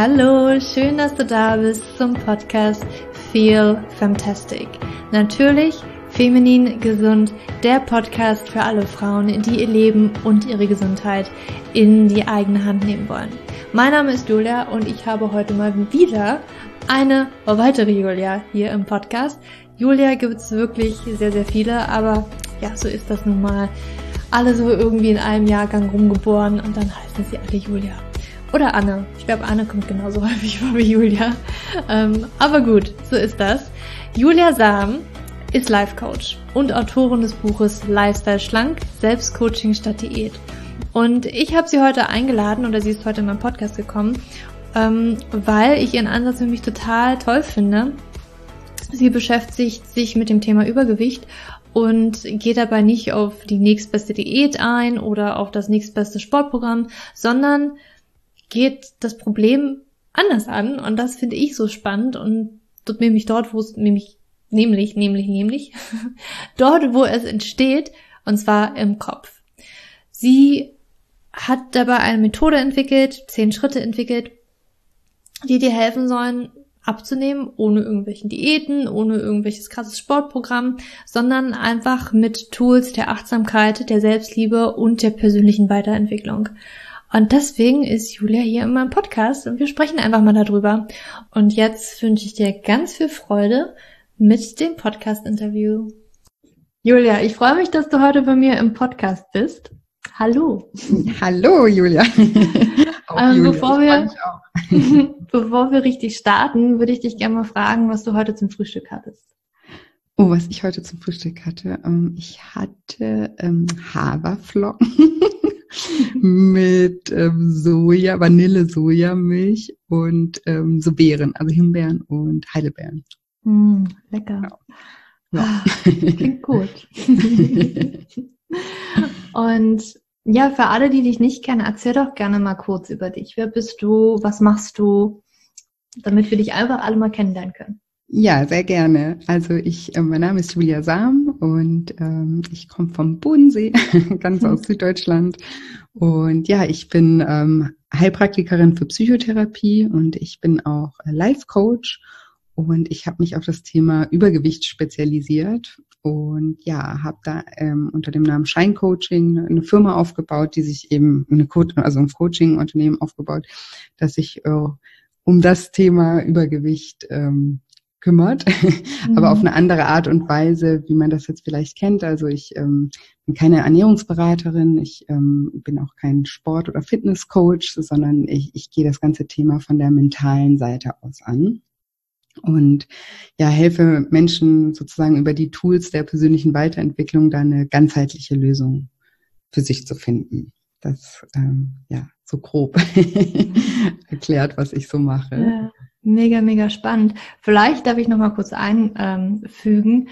Hallo, schön, dass du da bist zum Podcast Feel Fantastic. Natürlich feminin gesund, der Podcast für alle Frauen, die ihr Leben und ihre Gesundheit in die eigene Hand nehmen wollen. Mein Name ist Julia und ich habe heute mal wieder eine weitere Julia hier im Podcast. Julia gibt's wirklich sehr, sehr viele, aber ja, so ist das nun mal. Alle so irgendwie in einem Jahrgang rumgeboren und dann heißen sie alle Julia. Oder Anne. Ich glaube, Anne kommt genauso häufig vor wie Julia. Ähm, aber gut, so ist das. Julia Sam ist Life Coach und Autorin des Buches Lifestyle Schlank, Selbstcoaching statt Diät. Und ich habe sie heute eingeladen oder sie ist heute in meinen Podcast gekommen, ähm, weil ich ihren Ansatz nämlich total toll finde. Sie beschäftigt sich mit dem Thema Übergewicht und geht dabei nicht auf die nächstbeste Diät ein oder auf das nächstbeste Sportprogramm, sondern geht das Problem anders an und das finde ich so spannend und dort nämlich dort, wo es nämlich, nämlich, nämlich, nämlich, dort, wo es entsteht und zwar im Kopf. Sie hat dabei eine Methode entwickelt, zehn Schritte entwickelt, die dir helfen sollen, abzunehmen, ohne irgendwelchen Diäten, ohne irgendwelches krasses Sportprogramm, sondern einfach mit Tools der Achtsamkeit, der Selbstliebe und der persönlichen Weiterentwicklung. Und deswegen ist Julia hier in meinem Podcast und wir sprechen einfach mal darüber. Und jetzt wünsche ich dir ganz viel Freude mit dem Podcast-Interview. Julia, ich freue mich, dass du heute bei mir im Podcast bist. Hallo. Hallo, Julia. ähm, Julia bevor, wir, bevor wir richtig starten, würde ich dich gerne mal fragen, was du heute zum Frühstück hattest. Oh, was ich heute zum Frühstück hatte. Ähm, ich hatte ähm, Haferflocken mit ähm, Soja, Vanille-Sojamilch und ähm, so Beeren, also Himbeeren und Heidelbeeren. Mm, lecker. Genau. Ja. Klingt gut. und ja, für alle, die dich nicht kennen, erzähl doch gerne mal kurz über dich. Wer bist du? Was machst du? Damit wir dich einfach alle mal kennenlernen können. Ja, sehr gerne. Also ich, äh, mein Name ist Julia Sam und ähm, ich komme vom Bodensee, ganz aus Süddeutschland. Und ja, ich bin ähm, Heilpraktikerin für Psychotherapie und ich bin auch Life Coach und ich habe mich auf das Thema Übergewicht spezialisiert und ja, habe da ähm, unter dem Namen Shine Coaching eine Firma aufgebaut, die sich eben eine Co also ein Coaching-Unternehmen aufgebaut, das sich äh, um das Thema Übergewicht ähm, kümmert, mhm. aber auf eine andere Art und Weise, wie man das jetzt vielleicht kennt. Also ich ähm, bin keine Ernährungsberaterin, ich ähm, bin auch kein Sport- oder Fitnesscoach, sondern ich, ich gehe das ganze Thema von der mentalen Seite aus an und ja, helfe Menschen sozusagen über die Tools der persönlichen Weiterentwicklung da eine ganzheitliche Lösung für sich zu finden. Das ähm, ja so grob erklärt, was ich so mache. Ja, mega, mega spannend. Vielleicht darf ich noch mal kurz einfügen.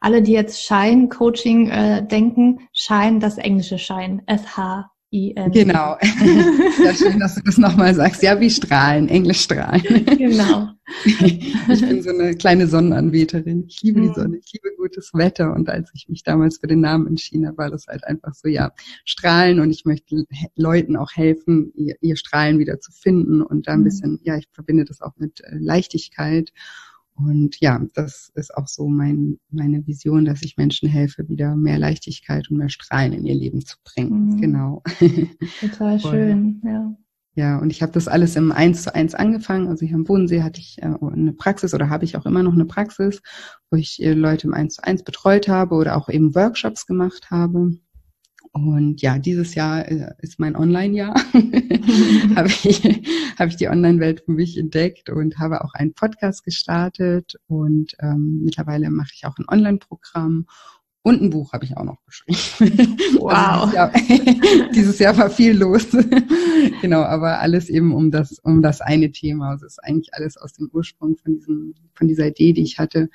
Alle, die jetzt Schein Coaching äh, denken, Schein, das englische Schein, SH I-N. Genau. ja, schön, dass du das nochmal sagst. Ja, wie Strahlen, Englisch Strahlen. Genau. ich bin so eine kleine Sonnenanbeterin. Ich liebe die. Sonne, ich liebe gutes Wetter. Und als ich mich damals für den Namen entschieden habe, war das halt einfach so, ja, Strahlen. Und ich möchte Leuten auch helfen, ihr, ihr Strahlen wieder zu finden. Und da ein mhm. bisschen, ja, ich verbinde das auch mit äh, Leichtigkeit. Und ja, das ist auch so mein, meine Vision, dass ich Menschen helfe, wieder mehr Leichtigkeit und mehr Strahlen in ihr Leben zu bringen. Mhm. Genau. Total schön, ja. Ja, und ich habe das alles im Eins zu eins angefangen. Also hier am Bodensee hatte ich äh, eine Praxis oder habe ich auch immer noch eine Praxis, wo ich äh, Leute im Eins zu eins betreut habe oder auch eben Workshops gemacht habe. Und ja, dieses Jahr äh, ist mein Online-Jahr. habe ich, hab ich die Online-Welt für mich entdeckt und habe auch einen Podcast gestartet. Und ähm, mittlerweile mache ich auch ein Online-Programm. Und ein Buch habe ich auch noch geschrieben. Wow. Also dieses, Jahr, dieses, Jahr, war viel los. genau, aber alles eben um das, um das eine Thema. Also es ist eigentlich alles aus dem Ursprung von diesem, von dieser Idee, die ich hatte,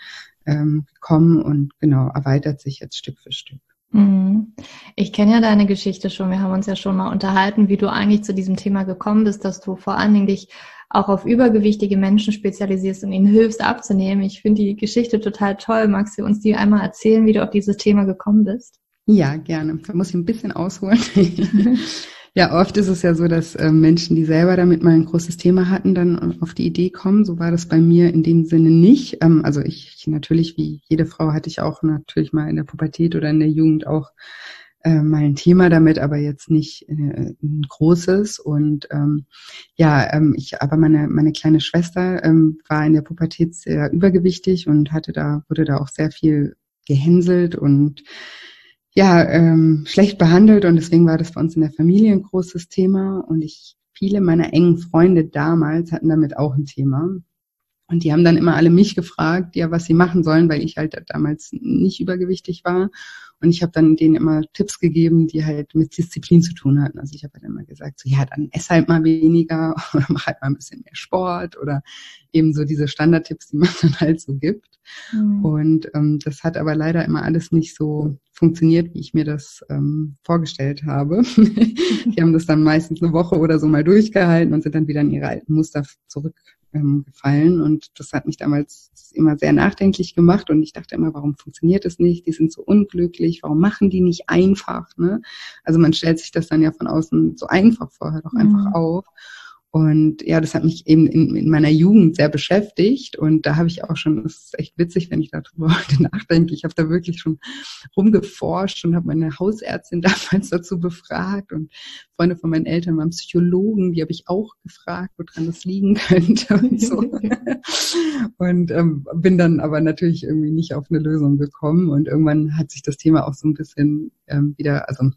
ähm, gekommen und genau, erweitert sich jetzt Stück für Stück. Mhm. Ich kenne ja deine Geschichte schon. Wir haben uns ja schon mal unterhalten, wie du eigentlich zu diesem Thema gekommen bist, dass du vor allen Dingen dich auch auf übergewichtige Menschen spezialisierst und ihnen hilfst abzunehmen. Ich finde die Geschichte total toll. Magst du uns die einmal erzählen, wie du auf dieses Thema gekommen bist? Ja, gerne. Da muss ich ein bisschen ausholen. Ja, oft ist es ja so, dass äh, Menschen, die selber damit mal ein großes Thema hatten, dann auf die Idee kommen. So war das bei mir in dem Sinne nicht. Ähm, also ich natürlich, wie jede Frau, hatte ich auch natürlich mal in der Pubertät oder in der Jugend auch äh, mal ein Thema damit, aber jetzt nicht äh, ein großes. Und ähm, ja, ähm, ich, aber meine meine kleine Schwester ähm, war in der Pubertät sehr übergewichtig und hatte da wurde da auch sehr viel gehänselt und ja, ähm, schlecht behandelt und deswegen war das bei uns in der Familie ein großes Thema und ich, viele meiner engen Freunde damals hatten damit auch ein Thema. Und die haben dann immer alle mich gefragt, ja, was sie machen sollen, weil ich halt damals nicht übergewichtig war. Und ich habe dann denen immer Tipps gegeben, die halt mit Disziplin zu tun hatten. Also ich habe halt immer gesagt, so ja, dann ess halt mal weniger oder mach halt mal ein bisschen mehr Sport oder eben so diese Standardtipps, die man dann halt so gibt. Mhm. Und ähm, das hat aber leider immer alles nicht so funktioniert, wie ich mir das ähm, vorgestellt habe. die haben das dann meistens eine Woche oder so mal durchgehalten und sind dann wieder in ihre alten Muster zurück ähm, gefallen. Und das hat mich damals immer sehr nachdenklich gemacht. Und ich dachte immer, warum funktioniert es nicht? Die sind so unglücklich. Warum machen die nicht einfach? Ne? Also man stellt sich das dann ja von außen so einfach vor, hört doch mhm. einfach auf. Und ja, das hat mich eben in, in, meiner Jugend sehr beschäftigt. Und da habe ich auch schon, das ist echt witzig, wenn ich darüber heute nachdenke, ich habe da wirklich schon rumgeforscht und habe meine Hausärztin damals dazu befragt. Und Freunde von meinen Eltern waren Psychologen, die habe ich auch gefragt, woran das liegen könnte und so. und ähm, bin dann aber natürlich irgendwie nicht auf eine Lösung gekommen. Und irgendwann hat sich das Thema auch so ein bisschen ähm, wieder, also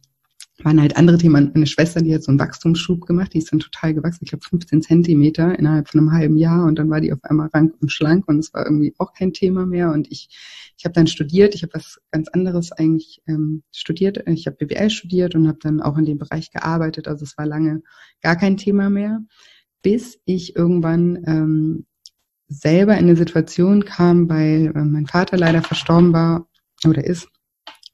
waren halt andere Themen. Meine Schwester, die hat so einen Wachstumsschub gemacht, die ist dann total gewachsen, ich glaube 15 Zentimeter innerhalb von einem halben Jahr und dann war die auf einmal rank und schlank und es war irgendwie auch kein Thema mehr. Und ich, ich habe dann studiert, ich habe was ganz anderes eigentlich ähm, studiert, ich habe BWL studiert und habe dann auch in dem Bereich gearbeitet, also es war lange gar kein Thema mehr, bis ich irgendwann ähm, selber in eine Situation kam, weil äh, mein Vater leider verstorben war oder ist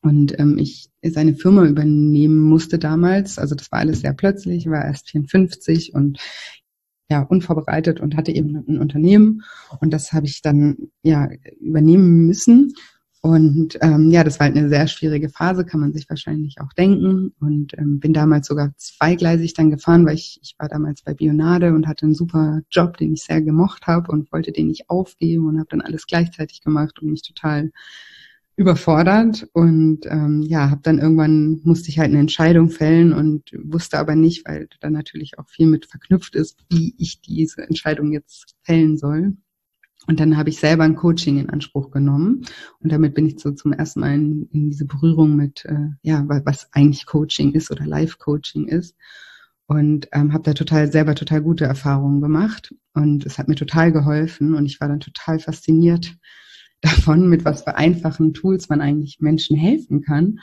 und ähm, ich seine Firma übernehmen musste damals. Also das war alles sehr plötzlich, war erst 54 und ja, unvorbereitet und hatte eben ein Unternehmen. Und das habe ich dann ja übernehmen müssen. Und ähm, ja, das war halt eine sehr schwierige Phase, kann man sich wahrscheinlich auch denken. Und ähm, bin damals sogar zweigleisig dann gefahren, weil ich, ich war damals bei Bionade und hatte einen super Job, den ich sehr gemocht habe und wollte den nicht aufgeben und habe dann alles gleichzeitig gemacht und mich total überfordert und ähm, ja, habe dann irgendwann musste ich halt eine Entscheidung fällen und wusste aber nicht, weil da natürlich auch viel mit verknüpft ist, wie ich diese Entscheidung jetzt fällen soll. Und dann habe ich selber ein Coaching in Anspruch genommen und damit bin ich so zum ersten Mal in, in diese Berührung mit, äh, ja, was eigentlich Coaching ist oder Life-Coaching ist und ähm, habe da total selber total gute Erfahrungen gemacht und es hat mir total geholfen und ich war dann total fasziniert davon, mit was für einfachen Tools man eigentlich Menschen helfen kann.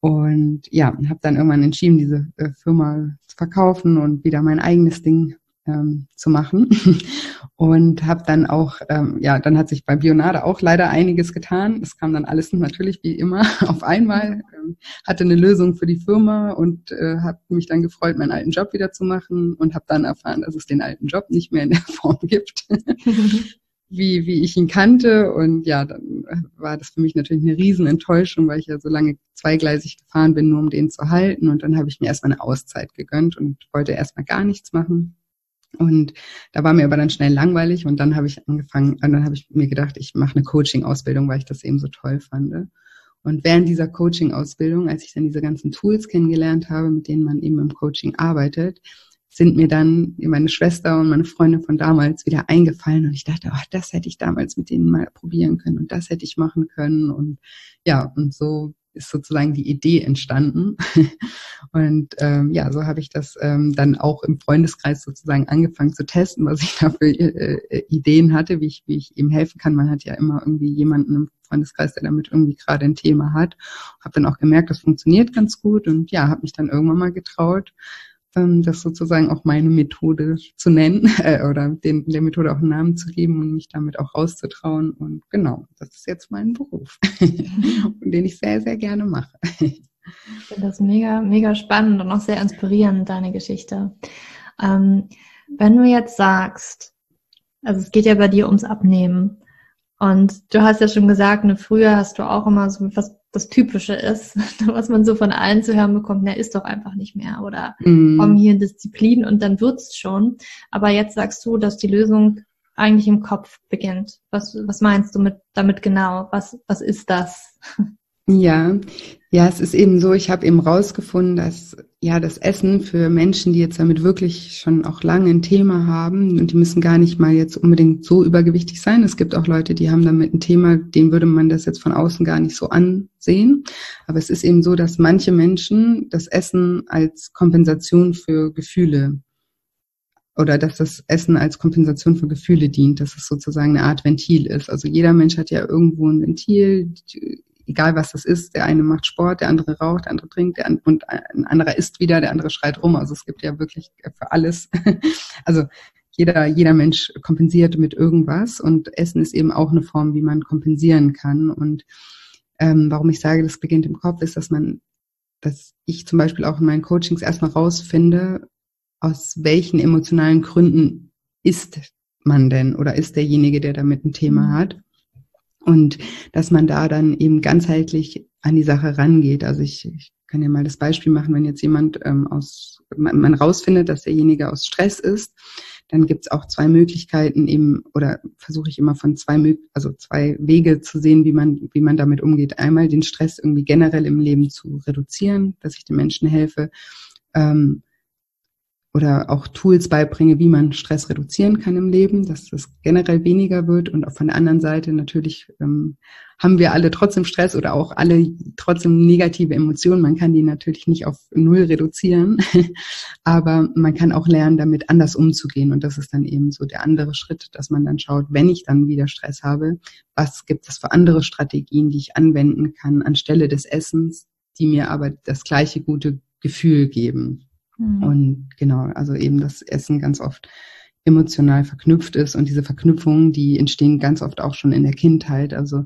Und ja, habe dann irgendwann entschieden, diese äh, Firma zu verkaufen und wieder mein eigenes Ding ähm, zu machen. und habe dann auch, ähm, ja, dann hat sich bei Bionade auch leider einiges getan. Es kam dann alles natürlich wie immer auf einmal. Ähm, hatte eine Lösung für die Firma und äh, habe mich dann gefreut, meinen alten Job wieder zu machen und habe dann erfahren, dass es den alten Job nicht mehr in der Form gibt wie, wie ich ihn kannte. Und ja, dann war das für mich natürlich eine Riesenenttäuschung, weil ich ja so lange zweigleisig gefahren bin, nur um den zu halten. Und dann habe ich mir erstmal eine Auszeit gegönnt und wollte erstmal gar nichts machen. Und da war mir aber dann schnell langweilig und dann habe ich angefangen, und dann habe ich mir gedacht, ich mache eine Coaching-Ausbildung, weil ich das eben so toll fand. Und während dieser Coaching-Ausbildung, als ich dann diese ganzen Tools kennengelernt habe, mit denen man eben im Coaching arbeitet, sind mir dann meine Schwester und meine Freunde von damals wieder eingefallen und ich dachte, oh, das hätte ich damals mit denen mal probieren können und das hätte ich machen können und ja, und so ist sozusagen die Idee entstanden. Und ähm, ja, so habe ich das ähm, dann auch im Freundeskreis sozusagen angefangen zu testen, was ich da für äh, äh, Ideen hatte, wie ich, wie ich ihm helfen kann. Man hat ja immer irgendwie jemanden im Freundeskreis, der damit irgendwie gerade ein Thema hat. Habe dann auch gemerkt, das funktioniert ganz gut und ja, habe mich dann irgendwann mal getraut, ähm, das sozusagen auch meine Methode zu nennen äh, oder den, der Methode auch einen Namen zu geben und mich damit auch rauszutrauen. Und genau, das ist jetzt mein Beruf, den ich sehr, sehr gerne mache. Ich finde das mega, mega spannend und auch sehr inspirierend, deine Geschichte. Ähm, wenn du jetzt sagst, also es geht ja bei dir ums Abnehmen und du hast ja schon gesagt, ne, früher hast du auch immer so was das Typische ist, was man so von allen zu hören bekommt, na, ist doch einfach nicht mehr oder mm. komm hier in Disziplin und dann wird's schon. Aber jetzt sagst du, dass die Lösung eigentlich im Kopf beginnt. Was, was meinst du mit, damit genau? Was, was ist das? Ja, ja, es ist eben so, ich habe eben rausgefunden, dass ja das Essen für Menschen, die jetzt damit wirklich schon auch lange ein Thema haben und die müssen gar nicht mal jetzt unbedingt so übergewichtig sein. Es gibt auch Leute, die haben damit ein Thema, denen würde man das jetzt von außen gar nicht so ansehen. Aber es ist eben so, dass manche Menschen das Essen als Kompensation für Gefühle oder dass das Essen als Kompensation für Gefühle dient, dass es sozusagen eine Art Ventil ist. Also jeder Mensch hat ja irgendwo ein Ventil, egal was das ist. Der eine macht Sport, der andere raucht, der andere trinkt, der und ein anderer isst wieder, der andere schreit rum. Also es gibt ja wirklich für alles. Also jeder, jeder Mensch kompensiert mit irgendwas und Essen ist eben auch eine Form, wie man kompensieren kann. Und ähm, warum ich sage, das beginnt im Kopf, ist, dass man, dass ich zum Beispiel auch in meinen Coachings erstmal rausfinde, aus welchen emotionalen Gründen ist man denn oder ist derjenige, der damit ein Thema mhm. hat. Und dass man da dann eben ganzheitlich an die Sache rangeht. Also ich, ich kann ja mal das Beispiel machen, wenn jetzt jemand ähm, aus, man, man rausfindet, dass derjenige aus Stress ist, dann gibt's auch zwei Möglichkeiten eben, oder versuche ich immer von zwei, also zwei Wege zu sehen, wie man, wie man damit umgeht. Einmal den Stress irgendwie generell im Leben zu reduzieren, dass ich den Menschen helfe, ähm, oder auch Tools beibringe, wie man Stress reduzieren kann im Leben, dass das generell weniger wird. Und auch von der anderen Seite natürlich ähm, haben wir alle trotzdem Stress oder auch alle trotzdem negative Emotionen. Man kann die natürlich nicht auf Null reduzieren, aber man kann auch lernen, damit anders umzugehen. Und das ist dann eben so der andere Schritt, dass man dann schaut, wenn ich dann wieder Stress habe, was gibt es für andere Strategien, die ich anwenden kann anstelle des Essens, die mir aber das gleiche gute Gefühl geben. Mhm. Und genau, also eben das Essen ganz oft emotional verknüpft ist und diese Verknüpfungen, die entstehen ganz oft auch schon in der Kindheit. Also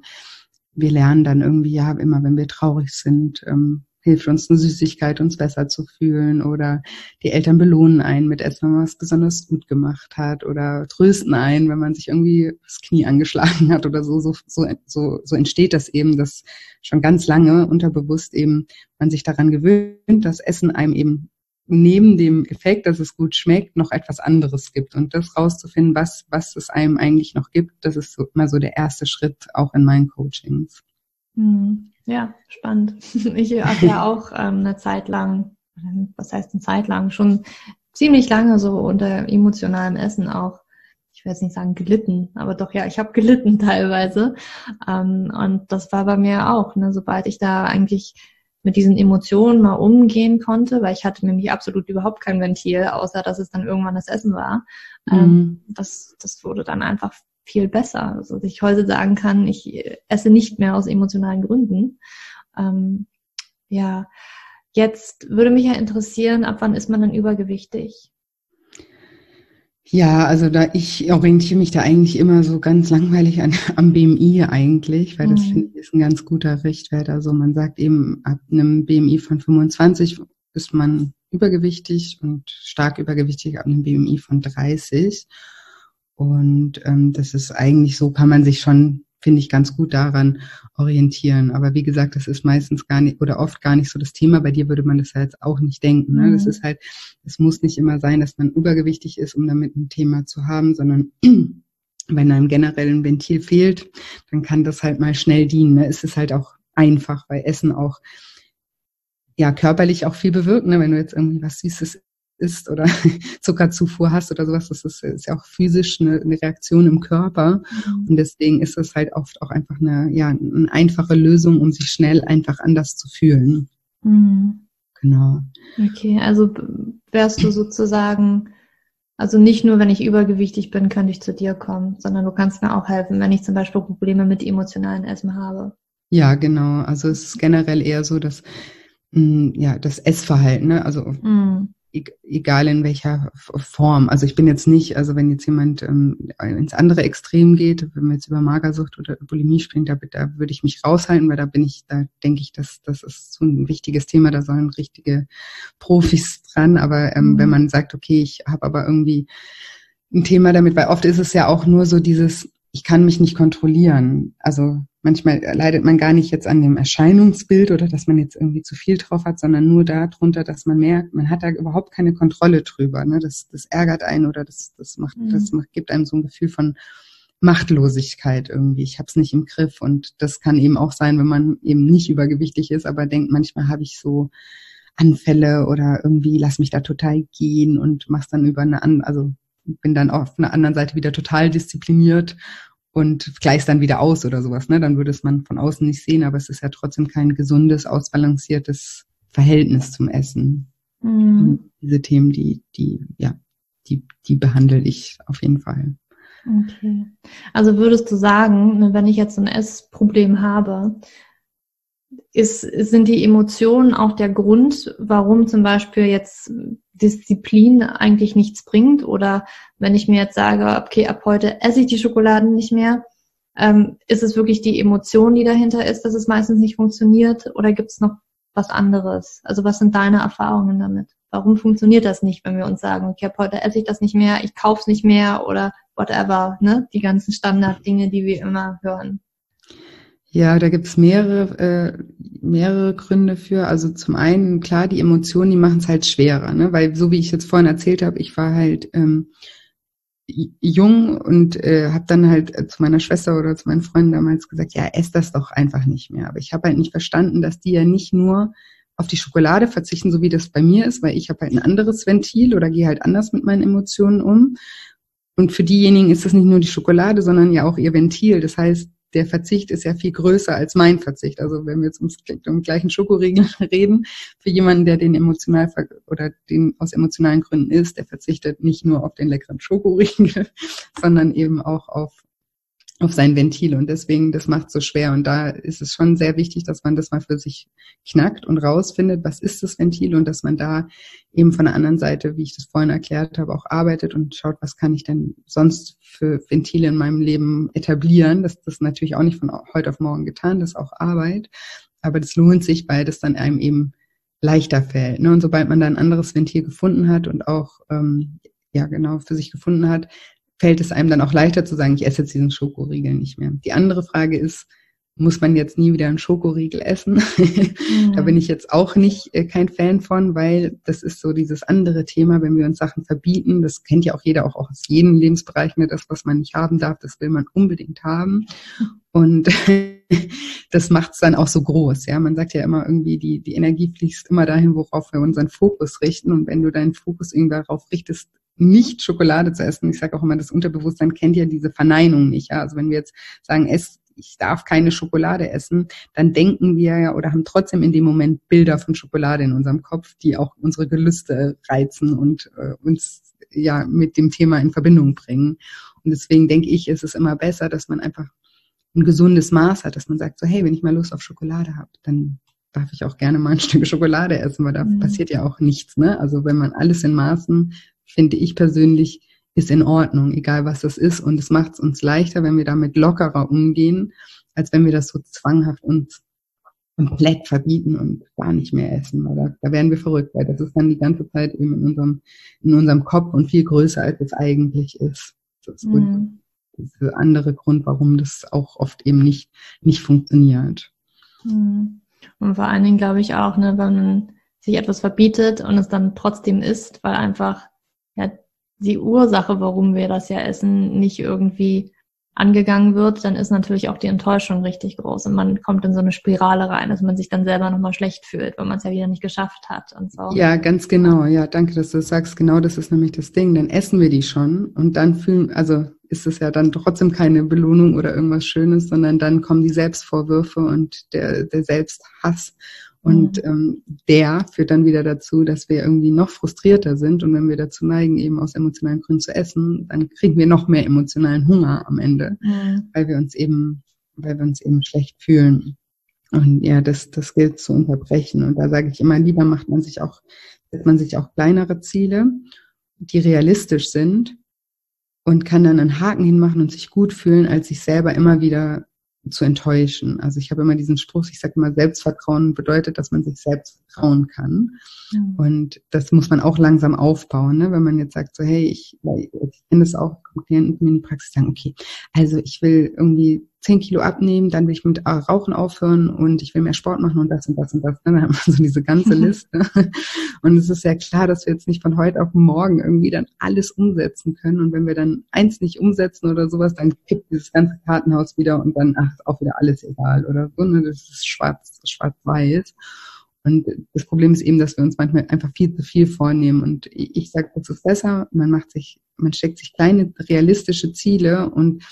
wir lernen dann irgendwie, ja, immer wenn wir traurig sind, ähm, hilft uns eine Süßigkeit, uns besser zu fühlen oder die Eltern belohnen einen mit Essen, wenn man was besonders gut gemacht hat oder trösten einen, wenn man sich irgendwie das Knie angeschlagen hat oder so, so, so, so, so entsteht das eben, dass schon ganz lange unterbewusst eben man sich daran gewöhnt, dass Essen einem eben neben dem Effekt, dass es gut schmeckt, noch etwas anderes gibt. Und das rauszufinden, was, was es einem eigentlich noch gibt, das ist so, immer so der erste Schritt auch in meinen Coachings. Hm. Ja, spannend. Ich habe ja auch ähm, eine Zeit lang, was heißt eine Zeit lang, schon ziemlich lange so unter emotionalem Essen auch ich will jetzt nicht sagen gelitten, aber doch ja, ich habe gelitten teilweise. Ähm, und das war bei mir auch, ne, sobald ich da eigentlich mit diesen Emotionen mal umgehen konnte, weil ich hatte nämlich absolut überhaupt kein Ventil, außer dass es dann irgendwann das Essen war. Ähm, mhm. Das, das wurde dann einfach viel besser. Also dass ich heute sagen kann, ich esse nicht mehr aus emotionalen Gründen. Ähm, ja, jetzt würde mich ja interessieren, ab wann ist man dann übergewichtig? Ja, also da ich orientiere mich da eigentlich immer so ganz langweilig an, am BMI eigentlich, weil das mhm. finde ich ist ein ganz guter Richtwert. Also man sagt eben, ab einem BMI von 25 ist man übergewichtig und stark übergewichtig ab einem BMI von 30. Und ähm, das ist eigentlich so, kann man sich schon finde ich, ganz gut daran orientieren. Aber wie gesagt, das ist meistens gar nicht oder oft gar nicht so das Thema. Bei dir würde man das ja jetzt auch nicht denken. Ne? Mhm. Das ist halt, es muss nicht immer sein, dass man übergewichtig ist, um damit ein Thema zu haben, sondern wenn einem generell ein Ventil fehlt, dann kann das halt mal schnell dienen. Ne? Es ist halt auch einfach, weil Essen auch ja körperlich auch viel bewirkt. Ne? Wenn du jetzt irgendwie was Süßes isst oder Zuckerzufuhr hast oder sowas, das ist, ist ja auch physisch eine, eine Reaktion im Körper. Mhm. Und deswegen ist es halt oft auch einfach eine, ja, eine einfache Lösung, um sich schnell einfach anders zu fühlen. Mhm. Genau. Okay, also wärst du sozusagen, also nicht nur, wenn ich übergewichtig bin, könnte ich zu dir kommen, sondern du kannst mir auch helfen, wenn ich zum Beispiel Probleme mit emotionalen Essen habe. Ja, genau. Also es ist generell eher so, dass mm, ja das Essverhalten, ne? also mm egal in welcher Form. Also ich bin jetzt nicht, also wenn jetzt jemand ähm, ins andere Extrem geht, wenn wir jetzt über Magersucht oder Bulimie sprechen, da, da würde ich mich raushalten, weil da bin ich, da denke ich, dass das ist so ein wichtiges Thema, da sollen richtige Profis dran. Aber ähm, mhm. wenn man sagt, okay, ich habe aber irgendwie ein Thema damit, weil oft ist es ja auch nur so dieses, ich kann mich nicht kontrollieren. Also manchmal leidet man gar nicht jetzt an dem Erscheinungsbild oder dass man jetzt irgendwie zu viel drauf hat, sondern nur darunter, dass man merkt, man hat da überhaupt keine Kontrolle drüber. Ne? Das, das ärgert einen oder das, das macht, mhm. das macht, gibt einem so ein Gefühl von Machtlosigkeit irgendwie. Ich habe es nicht im Griff und das kann eben auch sein, wenn man eben nicht übergewichtig ist, aber denkt, manchmal habe ich so Anfälle oder irgendwie lass mich da total gehen und mach's dann über eine andere, also bin dann auf einer anderen Seite wieder total diszipliniert und gleichst dann wieder aus oder sowas. Ne? Dann würde es man von außen nicht sehen, aber es ist ja trotzdem kein gesundes, ausbalanciertes Verhältnis zum Essen. Mhm. Diese Themen, die, die, ja, die, die behandle ich auf jeden Fall. Okay. Also würdest du sagen, ne, wenn ich jetzt ein Essproblem habe, ist, sind die Emotionen auch der Grund, warum zum Beispiel jetzt Disziplin eigentlich nichts bringt? Oder wenn ich mir jetzt sage, okay, ab heute esse ich die Schokoladen nicht mehr, ähm, ist es wirklich die Emotion, die dahinter ist, dass es meistens nicht funktioniert? Oder gibt es noch was anderes? Also was sind deine Erfahrungen damit? Warum funktioniert das nicht, wenn wir uns sagen, okay, ab heute esse ich das nicht mehr, ich kaufe es nicht mehr oder whatever, ne? Die ganzen Standarddinge, die wir immer hören. Ja, da gibt's mehrere, äh, mehrere Gründe für. Also zum einen, klar, die Emotionen, die machen es halt schwerer, ne? Weil so wie ich jetzt vorhin erzählt habe, ich war halt ähm, jung und äh, habe dann halt äh, zu meiner Schwester oder zu meinen Freunden damals gesagt, ja, ess das doch einfach nicht mehr. Aber ich habe halt nicht verstanden, dass die ja nicht nur auf die Schokolade verzichten, so wie das bei mir ist, weil ich habe halt ein anderes Ventil oder gehe halt anders mit meinen Emotionen um. Und für diejenigen ist das nicht nur die Schokolade, sondern ja auch ihr Ventil. Das heißt, der Verzicht ist ja viel größer als mein Verzicht. Also wenn wir jetzt ums, um gleichen Schokoriegel reden, für jemanden, der den emotional oder den aus emotionalen Gründen isst, der verzichtet nicht nur auf den leckeren Schokoriegel, sondern eben auch auf auf sein Ventil und deswegen, das macht so schwer und da ist es schon sehr wichtig, dass man das mal für sich knackt und rausfindet, was ist das Ventil und dass man da eben von der anderen Seite, wie ich das vorhin erklärt habe, auch arbeitet und schaut, was kann ich denn sonst für Ventile in meinem Leben etablieren. Das, das ist natürlich auch nicht von heute auf morgen getan, das ist auch Arbeit, aber das lohnt sich, weil das dann einem eben leichter fällt. Ne? Und sobald man da ein anderes Ventil gefunden hat und auch ähm, ja genau für sich gefunden hat, fällt es einem dann auch leichter zu sagen, ich esse jetzt diesen Schokoriegel nicht mehr. Die andere Frage ist, muss man jetzt nie wieder einen Schokoriegel essen? Mhm. da bin ich jetzt auch nicht äh, kein Fan von, weil das ist so dieses andere Thema, wenn wir uns Sachen verbieten. Das kennt ja auch jeder, auch, auch aus jedem Lebensbereich. Ne? Das, was man nicht haben darf, das will man unbedingt haben. Und das macht es dann auch so groß. Ja, man sagt ja immer irgendwie, die, die Energie fließt immer dahin, worauf wir unseren Fokus richten. Und wenn du deinen Fokus irgendwie darauf richtest, nicht Schokolade zu essen. Ich sage auch immer, das Unterbewusstsein kennt ja diese Verneinung nicht. Ja? Also wenn wir jetzt sagen, es, ich darf keine Schokolade essen, dann denken wir ja oder haben trotzdem in dem Moment Bilder von Schokolade in unserem Kopf, die auch unsere Gelüste reizen und äh, uns ja mit dem Thema in Verbindung bringen. Und deswegen denke ich, ist es immer besser, dass man einfach ein gesundes Maß hat, dass man sagt, so hey, wenn ich mal Lust auf Schokolade habe, dann darf ich auch gerne mal ein Stück Schokolade essen, weil da mhm. passiert ja auch nichts. Ne? Also wenn man alles in Maßen finde ich persönlich, ist in Ordnung, egal was das ist. Und es macht es uns leichter, wenn wir damit lockerer umgehen, als wenn wir das so zwanghaft uns komplett verbieten und gar nicht mehr essen. Weil da, da werden wir verrückt, weil das ist dann die ganze Zeit eben in unserem, in unserem Kopf und viel größer, als es eigentlich ist. Das ist mhm. der andere Grund, warum das auch oft eben nicht, nicht funktioniert. Mhm. Und vor allen Dingen glaube ich auch, ne, wenn man sich etwas verbietet und es dann trotzdem isst, weil einfach ja, die Ursache, warum wir das ja essen, nicht irgendwie angegangen wird, dann ist natürlich auch die Enttäuschung richtig groß und man kommt in so eine Spirale rein, dass man sich dann selber nochmal schlecht fühlt, weil man es ja wieder nicht geschafft hat und so. Ja, ganz genau. Ja, danke, dass du das sagst. Genau das ist nämlich das Ding. Dann essen wir die schon und dann fühlen, also ist es ja dann trotzdem keine Belohnung oder irgendwas Schönes, sondern dann kommen die Selbstvorwürfe und der, der Selbsthass und mhm. ähm, der führt dann wieder dazu, dass wir irgendwie noch frustrierter sind. Und wenn wir dazu neigen, eben aus emotionalen Gründen zu essen, dann kriegen wir noch mehr emotionalen Hunger am Ende, mhm. weil wir uns eben, weil wir uns eben schlecht fühlen. Und ja, das, das gilt zu unterbrechen. Und da sage ich immer, lieber macht man sich auch, setzt man sich auch kleinere Ziele, die realistisch sind und kann dann einen Haken hinmachen und sich gut fühlen, als sich selber immer wieder zu enttäuschen. Also ich habe immer diesen Spruch, ich sage immer, Selbstvertrauen bedeutet, dass man sich selbst vertrauen kann. Mhm. Und das muss man auch langsam aufbauen, ne? wenn man jetzt sagt, so hey, ich, ich kenne das auch, Klienten in die Praxis sagen, okay, also ich will irgendwie zehn Kilo abnehmen, dann will ich mit Rauchen aufhören und ich will mehr Sport machen und das und das und das. Dann haben wir so diese ganze Liste. Und es ist ja klar, dass wir jetzt nicht von heute auf morgen irgendwie dann alles umsetzen können. Und wenn wir dann eins nicht umsetzen oder sowas, dann kippt dieses ganze Kartenhaus wieder und dann, ach, ist auch wieder alles egal oder so. Ne? Das ist schwarz, schwarz-weiß. Und das Problem ist eben, dass wir uns manchmal einfach viel zu viel vornehmen. Und ich sage, es ist besser, man macht sich, man steckt sich kleine realistische Ziele und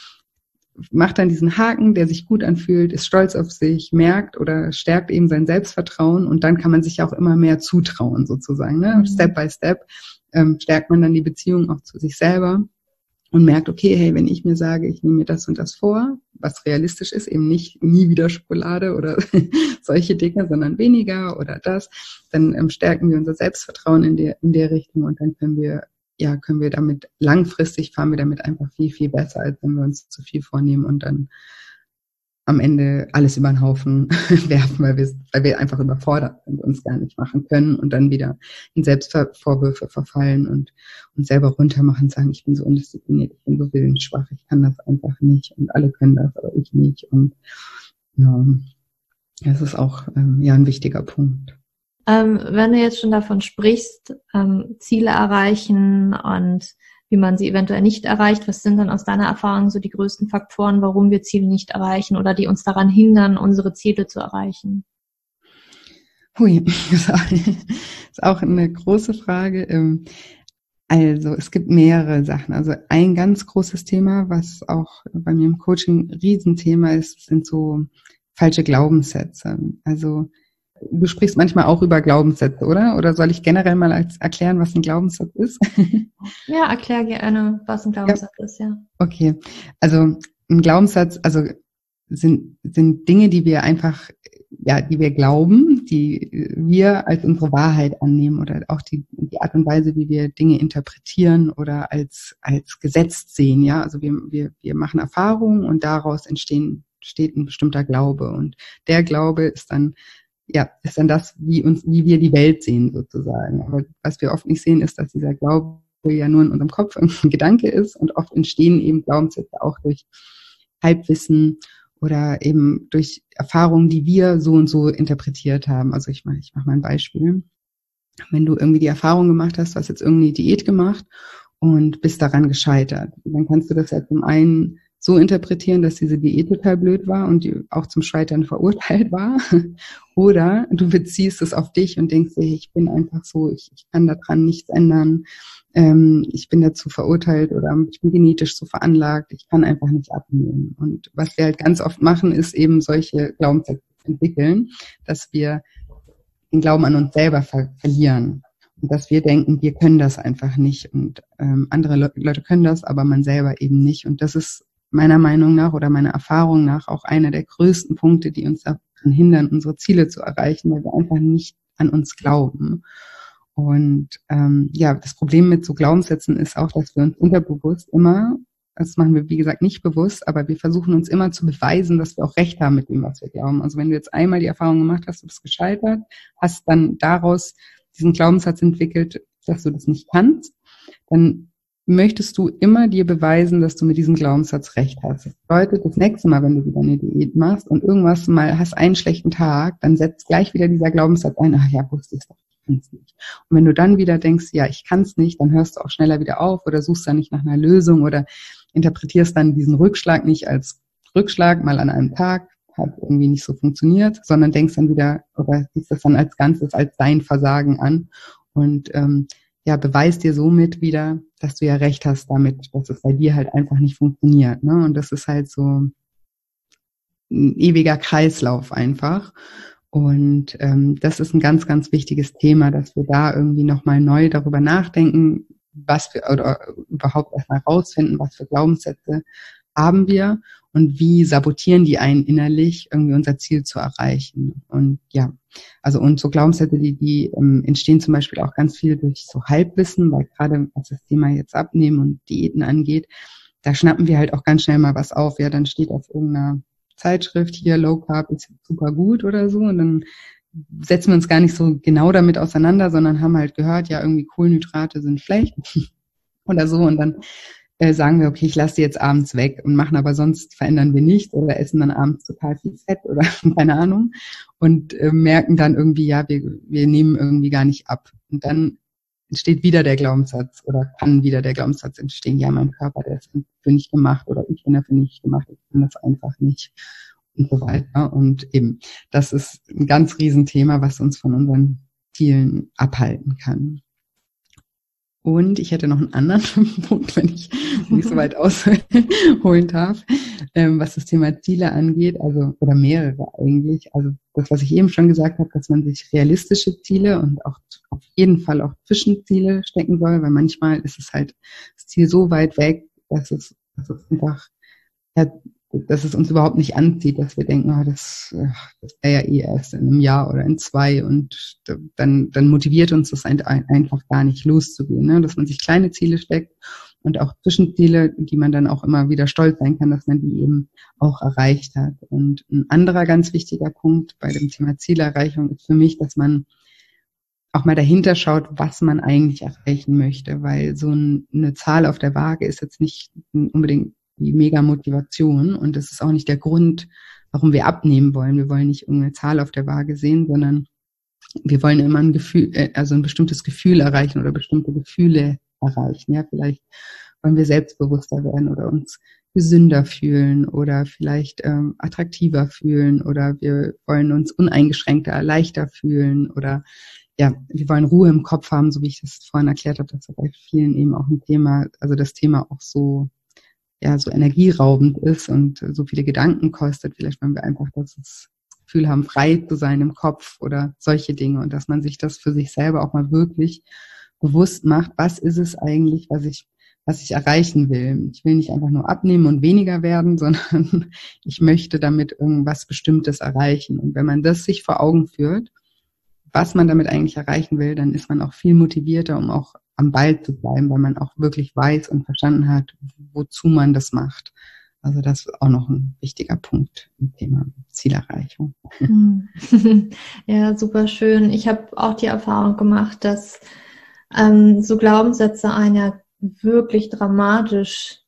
macht dann diesen Haken, der sich gut anfühlt, ist stolz auf sich, merkt oder stärkt eben sein Selbstvertrauen und dann kann man sich auch immer mehr zutrauen sozusagen. Ne? Mhm. Step by Step ähm, stärkt man dann die Beziehung auch zu sich selber und merkt, okay, hey, wenn ich mir sage, ich nehme mir das und das vor, was realistisch ist, eben nicht nie wieder Schokolade oder solche Dinge, sondern weniger oder das, dann ähm, stärken wir unser Selbstvertrauen in der, in der Richtung und dann können wir, ja, können wir damit langfristig fahren wir damit einfach viel, viel besser, als wenn wir uns zu viel vornehmen und dann am Ende alles über den Haufen werfen, weil wir, weil wir einfach überfordert sind, und uns gar nicht machen können und dann wieder in Selbstvorwürfe verfallen und uns selber runtermachen, sagen, ich bin so undiszipliniert, ich bin so willensschwach, ich kann das einfach nicht und alle können das, aber ich nicht. Und ja, das ist auch ähm, ja ein wichtiger Punkt. Ähm, wenn du jetzt schon davon sprichst, ähm, Ziele erreichen und wie man sie eventuell nicht erreicht. Was sind dann aus deiner Erfahrung so die größten Faktoren, warum wir Ziele nicht erreichen oder die uns daran hindern, unsere Ziele zu erreichen? Hui, das ist auch eine große Frage. Ähm, also es gibt mehrere Sachen. Also ein ganz großes Thema, was auch bei mir im Coaching ein Riesenthema ist, sind so falsche Glaubenssätze. Also du sprichst manchmal auch über Glaubenssätze, oder? Oder soll ich generell mal erklären, was ein Glaubenssatz ist? ja, erklär gerne, was ein Glaubenssatz ja. ist, ja. Okay. Also ein Glaubenssatz, also sind, sind Dinge, die wir einfach, ja, die wir glauben, die wir als unsere Wahrheit annehmen oder auch die, die Art und Weise, wie wir Dinge interpretieren oder als, als gesetzt sehen, ja. Also wir, wir, wir machen Erfahrungen und daraus entstehen, steht ein bestimmter Glaube und der Glaube ist dann ja, ist dann das, wie uns, wie wir die Welt sehen sozusagen. Aber was wir oft nicht sehen, ist, dass dieser Glaube ja nur in unserem Kopf ein Gedanke ist und oft entstehen eben Glaubenssätze auch durch Halbwissen oder eben durch Erfahrungen, die wir so und so interpretiert haben. Also ich mache ich mach mal ein Beispiel. Wenn du irgendwie die Erfahrung gemacht hast, du hast jetzt irgendeine Diät gemacht und bist daran gescheitert, dann kannst du das ja zum einen so interpretieren, dass diese Diät total blöd war und die auch zum Scheitern verurteilt war. Oder du beziehst es auf dich und denkst dir, ich bin einfach so, ich, ich kann daran nichts ändern, ähm, ich bin dazu verurteilt oder ich bin genetisch so veranlagt, ich kann einfach nicht abnehmen. Und was wir halt ganz oft machen, ist eben solche Glaubenssätze entwickeln, dass wir den Glauben an uns selber ver verlieren. Und dass wir denken, wir können das einfach nicht und ähm, andere Le Leute können das, aber man selber eben nicht. Und das ist meiner Meinung nach oder meiner Erfahrung nach auch einer der größten Punkte, die uns daran hindern, unsere Ziele zu erreichen, weil wir einfach nicht an uns glauben. Und ähm, ja, das Problem mit so Glaubenssätzen ist auch, dass wir uns unterbewusst immer, das machen wir wie gesagt nicht bewusst, aber wir versuchen uns immer zu beweisen, dass wir auch recht haben mit dem, was wir glauben. Also wenn du jetzt einmal die Erfahrung gemacht hast, du bist gescheitert, hast dann daraus diesen Glaubenssatz entwickelt, dass du das nicht kannst, dann möchtest du immer dir beweisen, dass du mit diesem Glaubenssatz recht hast. Das bedeutet, das nächste Mal, wenn du wieder eine Diät machst und irgendwas mal hast einen schlechten Tag, dann setzt gleich wieder dieser Glaubenssatz ein, ach ja, wusste ich doch, ich kann es nicht. Und wenn du dann wieder denkst, ja, ich kann es nicht, dann hörst du auch schneller wieder auf oder suchst dann nicht nach einer Lösung oder interpretierst dann diesen Rückschlag nicht als Rückschlag mal an einem Tag, hat irgendwie nicht so funktioniert, sondern denkst dann wieder oder siehst das dann als Ganzes als dein Versagen an und ähm, ja, beweist dir somit wieder, dass du ja recht hast damit, dass es bei dir halt einfach nicht funktioniert. Ne? Und das ist halt so ein ewiger Kreislauf einfach. Und ähm, das ist ein ganz, ganz wichtiges Thema, dass wir da irgendwie nochmal neu darüber nachdenken, was wir oder überhaupt erstmal rausfinden, was für Glaubenssätze haben wir und wie sabotieren die einen innerlich, irgendwie unser Ziel zu erreichen. Und ja, also und so Glaubenssätze, die, die ähm, entstehen zum Beispiel auch ganz viel durch so Halbwissen, weil gerade was das Thema jetzt abnehmen und Diäten angeht, da schnappen wir halt auch ganz schnell mal was auf. Ja, dann steht auf irgendeiner Zeitschrift hier Low Carb ist super gut oder so und dann setzen wir uns gar nicht so genau damit auseinander, sondern haben halt gehört, ja, irgendwie Kohlenhydrate sind schlecht oder so und dann äh, sagen wir, okay, ich lasse die jetzt abends weg und machen aber sonst verändern wir nichts oder essen dann abends total viel Fett oder keine Ahnung und äh, merken dann irgendwie, ja, wir, wir nehmen irgendwie gar nicht ab. Und dann entsteht wieder der Glaubenssatz oder kann wieder der Glaubenssatz entstehen, ja, mein Körper, der ist für nicht gemacht oder ich bin dafür nicht gemacht, ich kann das einfach nicht und so weiter. Und eben, das ist ein ganz Riesenthema, was uns von unseren Zielen abhalten kann. Und ich hätte noch einen anderen Punkt, wenn ich nicht so weit ausholen darf, ähm, was das Thema Ziele angeht, also oder mehrere eigentlich. Also das, was ich eben schon gesagt habe, dass man sich realistische Ziele und auch auf jeden Fall auch Zwischenziele stecken soll, weil manchmal ist es halt das Ziel so weit weg, dass es, dass es einfach ja, dass es uns überhaupt nicht anzieht, dass wir denken, oh, das, das wäre ja eh erst in einem Jahr oder in zwei und dann, dann motiviert uns das einfach gar nicht loszugehen, ne? dass man sich kleine Ziele steckt und auch Zwischenziele, die man dann auch immer wieder stolz sein kann, dass man die eben auch erreicht hat. Und ein anderer ganz wichtiger Punkt bei dem Thema Zielerreichung ist für mich, dass man auch mal dahinter schaut, was man eigentlich erreichen möchte, weil so eine Zahl auf der Waage ist jetzt nicht unbedingt die mega Motivation und das ist auch nicht der Grund, warum wir abnehmen wollen. Wir wollen nicht irgendeine Zahl auf der Waage sehen, sondern wir wollen immer ein Gefühl, äh, also ein bestimmtes Gefühl erreichen oder bestimmte Gefühle erreichen. Ja, vielleicht wollen wir selbstbewusster werden oder uns gesünder fühlen oder vielleicht ähm, attraktiver fühlen oder wir wollen uns uneingeschränkter, leichter fühlen oder ja, wir wollen Ruhe im Kopf haben, so wie ich das vorhin erklärt habe, das ist bei vielen eben auch ein Thema, also das Thema auch so ja so energieraubend ist und so viele Gedanken kostet. Vielleicht wollen wir einfach das Gefühl haben, frei zu sein im Kopf oder solche Dinge und dass man sich das für sich selber auch mal wirklich bewusst macht, was ist es eigentlich, was ich was ich erreichen will. Ich will nicht einfach nur abnehmen und weniger werden, sondern ich möchte damit irgendwas Bestimmtes erreichen. Und wenn man das sich vor Augen führt, was man damit eigentlich erreichen will, dann ist man auch viel motivierter, um auch am Ball zu bleiben, weil man auch wirklich weiß und verstanden hat, wozu man das macht. Also das ist auch noch ein wichtiger Punkt im Thema Zielerreichung. Hm. Ja, super schön. Ich habe auch die Erfahrung gemacht, dass ähm, so Glaubenssätze einer wirklich dramatisch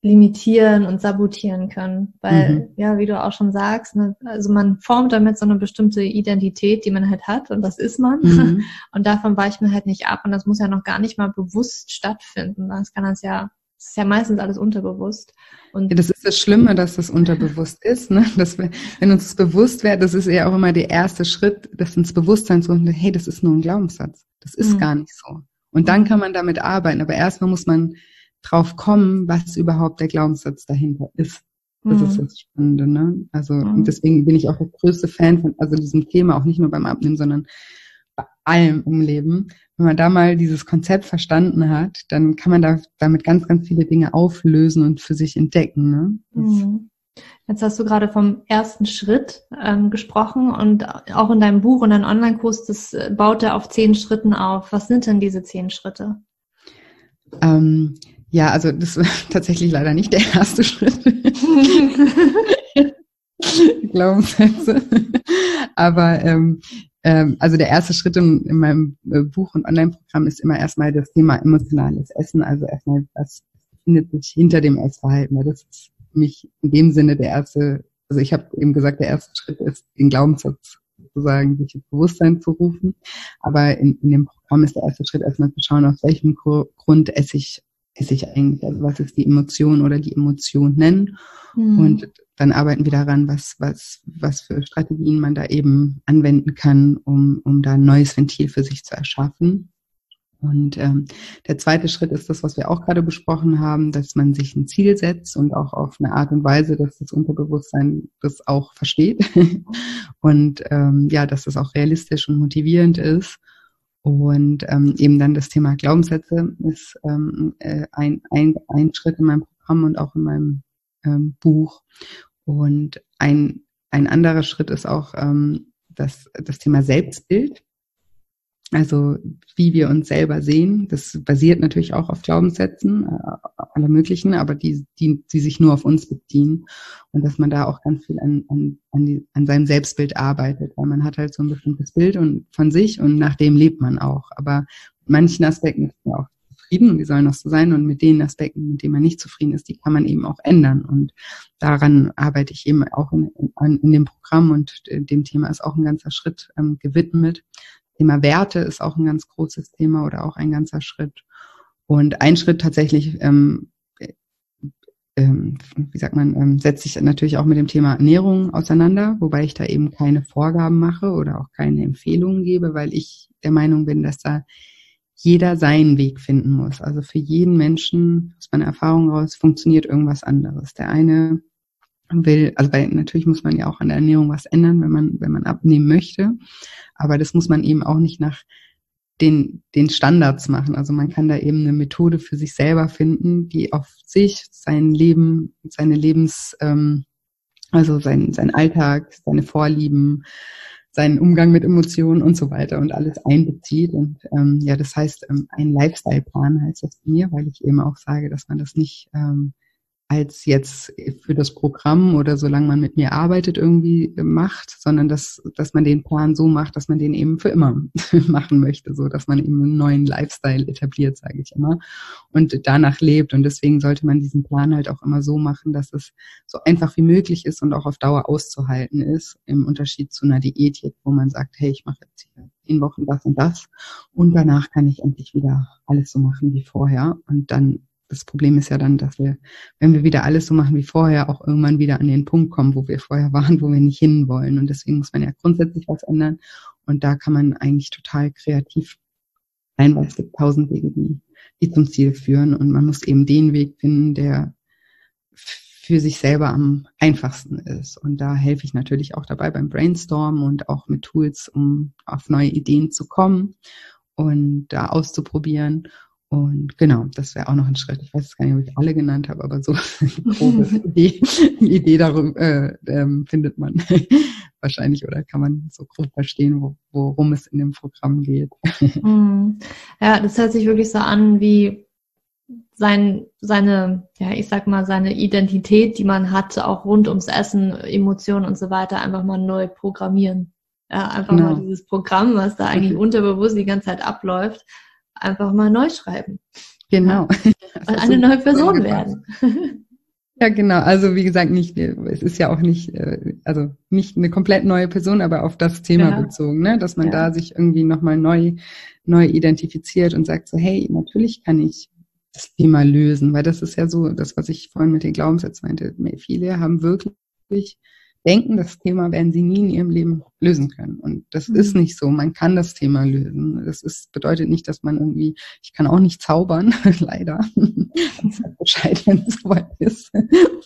limitieren und sabotieren können. Weil, mhm. ja, wie du auch schon sagst, ne, also man formt damit so eine bestimmte Identität, die man halt hat und das ist man. Mhm. Und davon weicht man halt nicht ab und das muss ja noch gar nicht mal bewusst stattfinden. Das kann das ja, das ist ja meistens alles unterbewusst. Und ja, das ist das Schlimme, dass das unterbewusst ist, ne? Dass wir, wenn uns das bewusst wäre, das ist ja auch immer der erste Schritt, das ins Bewusstsein zu holen, hey, das ist nur ein Glaubenssatz. Das ist mhm. gar nicht so. Und dann kann man damit arbeiten. Aber erstmal muss man drauf kommen, was überhaupt der Glaubenssatz dahinter ist. Das mhm. ist das Spannende, ne? Also, mhm. und deswegen bin ich auch der größte Fan von, also diesem Thema, auch nicht nur beim Abnehmen, sondern bei allem im Leben. Wenn man da mal dieses Konzept verstanden hat, dann kann man da damit ganz, ganz viele Dinge auflösen und für sich entdecken, ne? Mhm. Jetzt hast du gerade vom ersten Schritt ähm, gesprochen und auch in deinem Buch und deinem Online-Kurs, das äh, baut er auf zehn Schritten auf. Was sind denn diese zehn Schritte? Ähm, ja, also das war tatsächlich leider nicht der erste Schritt. Glaubenssätze. Aber ähm, ähm, also der erste Schritt in, in meinem äh, Buch und Online-Programm ist immer erstmal das Thema emotionales Essen. Also erstmal, was findet sich hinter dem Essverhalten? Weil das ist für mich in dem Sinne der erste, also ich habe eben gesagt, der erste Schritt ist, den Glaubenssatz sozusagen sich ins Bewusstsein zu rufen. Aber in, in dem Programm ist der erste Schritt erstmal zu schauen, aus welchem Grund esse ich esse ich eigentlich, also was ist die Emotion oder die Emotionen mhm. und dann arbeiten wir daran, was, was, was für Strategien man da eben anwenden kann, um, um da ein neues Ventil für sich zu erschaffen. Und ähm, der zweite Schritt ist das, was wir auch gerade besprochen haben, dass man sich ein Ziel setzt und auch auf eine Art und Weise, dass das Unterbewusstsein das auch versteht und ähm, ja, dass das auch realistisch und motivierend ist. Und ähm, eben dann das Thema Glaubenssätze ist ähm, äh, ein, ein, ein Schritt in meinem Programm und auch in meinem ähm, Buch. Und ein, ein anderer Schritt ist auch ähm, das, das Thema Selbstbild. Also wie wir uns selber sehen, das basiert natürlich auch auf Glaubenssätzen, äh, aller möglichen, aber die, die, die sich nur auf uns beziehen. Und dass man da auch ganz viel an, an, an, die, an seinem Selbstbild arbeitet, weil man hat halt so ein bestimmtes Bild und von sich und nach dem lebt man auch. Aber in manchen Aspekten ist man auch zufrieden und die sollen auch so sein und mit den Aspekten, mit denen man nicht zufrieden ist, die kann man eben auch ändern und daran arbeite ich eben auch in, in, in dem Programm und dem Thema ist auch ein ganzer Schritt ähm, gewidmet. Thema Werte ist auch ein ganz großes Thema oder auch ein ganzer Schritt. Und ein Schritt tatsächlich ähm, ähm, wie sagt man, ähm, setzt sich natürlich auch mit dem Thema Ernährung auseinander, wobei ich da eben keine Vorgaben mache oder auch keine Empfehlungen gebe, weil ich der Meinung bin, dass da jeder seinen Weg finden muss. Also für jeden Menschen, aus meiner Erfahrung raus, funktioniert irgendwas anderes. Der eine will, also weil natürlich muss man ja auch an der Ernährung was ändern, wenn man, wenn man abnehmen möchte. Aber das muss man eben auch nicht nach den, den Standards machen. Also man kann da eben eine Methode für sich selber finden, die auf sich, sein Leben, seine Lebens, ähm, also sein, sein Alltag, seine Vorlieben, seinen Umgang mit Emotionen und so weiter und alles einbezieht. Und ähm, ja, das heißt, ähm, ein Lifestyle-Plan heißt das mir, weil ich eben auch sage, dass man das nicht ähm, als jetzt für das Programm oder solange man mit mir arbeitet irgendwie macht, sondern dass, dass man den Plan so macht, dass man den eben für immer machen möchte, so dass man eben einen neuen Lifestyle etabliert, sage ich immer, und danach lebt. Und deswegen sollte man diesen Plan halt auch immer so machen, dass es so einfach wie möglich ist und auch auf Dauer auszuhalten ist, im Unterschied zu einer Diät wo man sagt, hey, ich mache jetzt hier in Wochen das und das und danach kann ich endlich wieder alles so machen wie vorher und dann das Problem ist ja dann, dass wir, wenn wir wieder alles so machen wie vorher, auch irgendwann wieder an den Punkt kommen, wo wir vorher waren, wo wir nicht hinwollen. Und deswegen muss man ja grundsätzlich was ändern. Und da kann man eigentlich total kreativ sein, weil es gibt tausend Wege, die, die zum Ziel führen. Und man muss eben den Weg finden, der für sich selber am einfachsten ist. Und da helfe ich natürlich auch dabei beim Brainstormen und auch mit Tools, um auf neue Ideen zu kommen und da auszuprobieren. Und genau, das wäre auch noch ein Schritt. Ich weiß gar nicht, ob ich alle genannt habe, aber so eine grobe Idee, Idee darüber äh, ähm, findet man wahrscheinlich oder kann man so grob verstehen, wo, worum es in dem Programm geht. Hm. Ja, das hört sich wirklich so an wie sein, seine, ja, ich sag mal, seine Identität, die man hat, auch rund ums Essen, Emotionen und so weiter, einfach mal neu programmieren. Ja, einfach genau. mal dieses Programm, was da eigentlich unterbewusst die ganze Zeit abläuft, einfach mal neu schreiben. Genau. Und eine neue Person werden. Ja, genau. Also wie gesagt, nicht, es ist ja auch nicht, äh, also nicht eine komplett neue Person, aber auf das Thema ja. bezogen, ne? dass man ja. da sich irgendwie nochmal neu, neu identifiziert und sagt so, hey, natürlich kann ich das Thema lösen, weil das ist ja so, das, was ich vorhin mit den Glaubenssätzen meinte. Viele haben wirklich denken, das Thema werden sie nie in ihrem Leben lösen können. Und das mhm. ist nicht so. Man kann das Thema lösen. Das ist, bedeutet nicht, dass man irgendwie, ich kann auch nicht zaubern, leider. Sag Bescheid, wenn es soweit ist.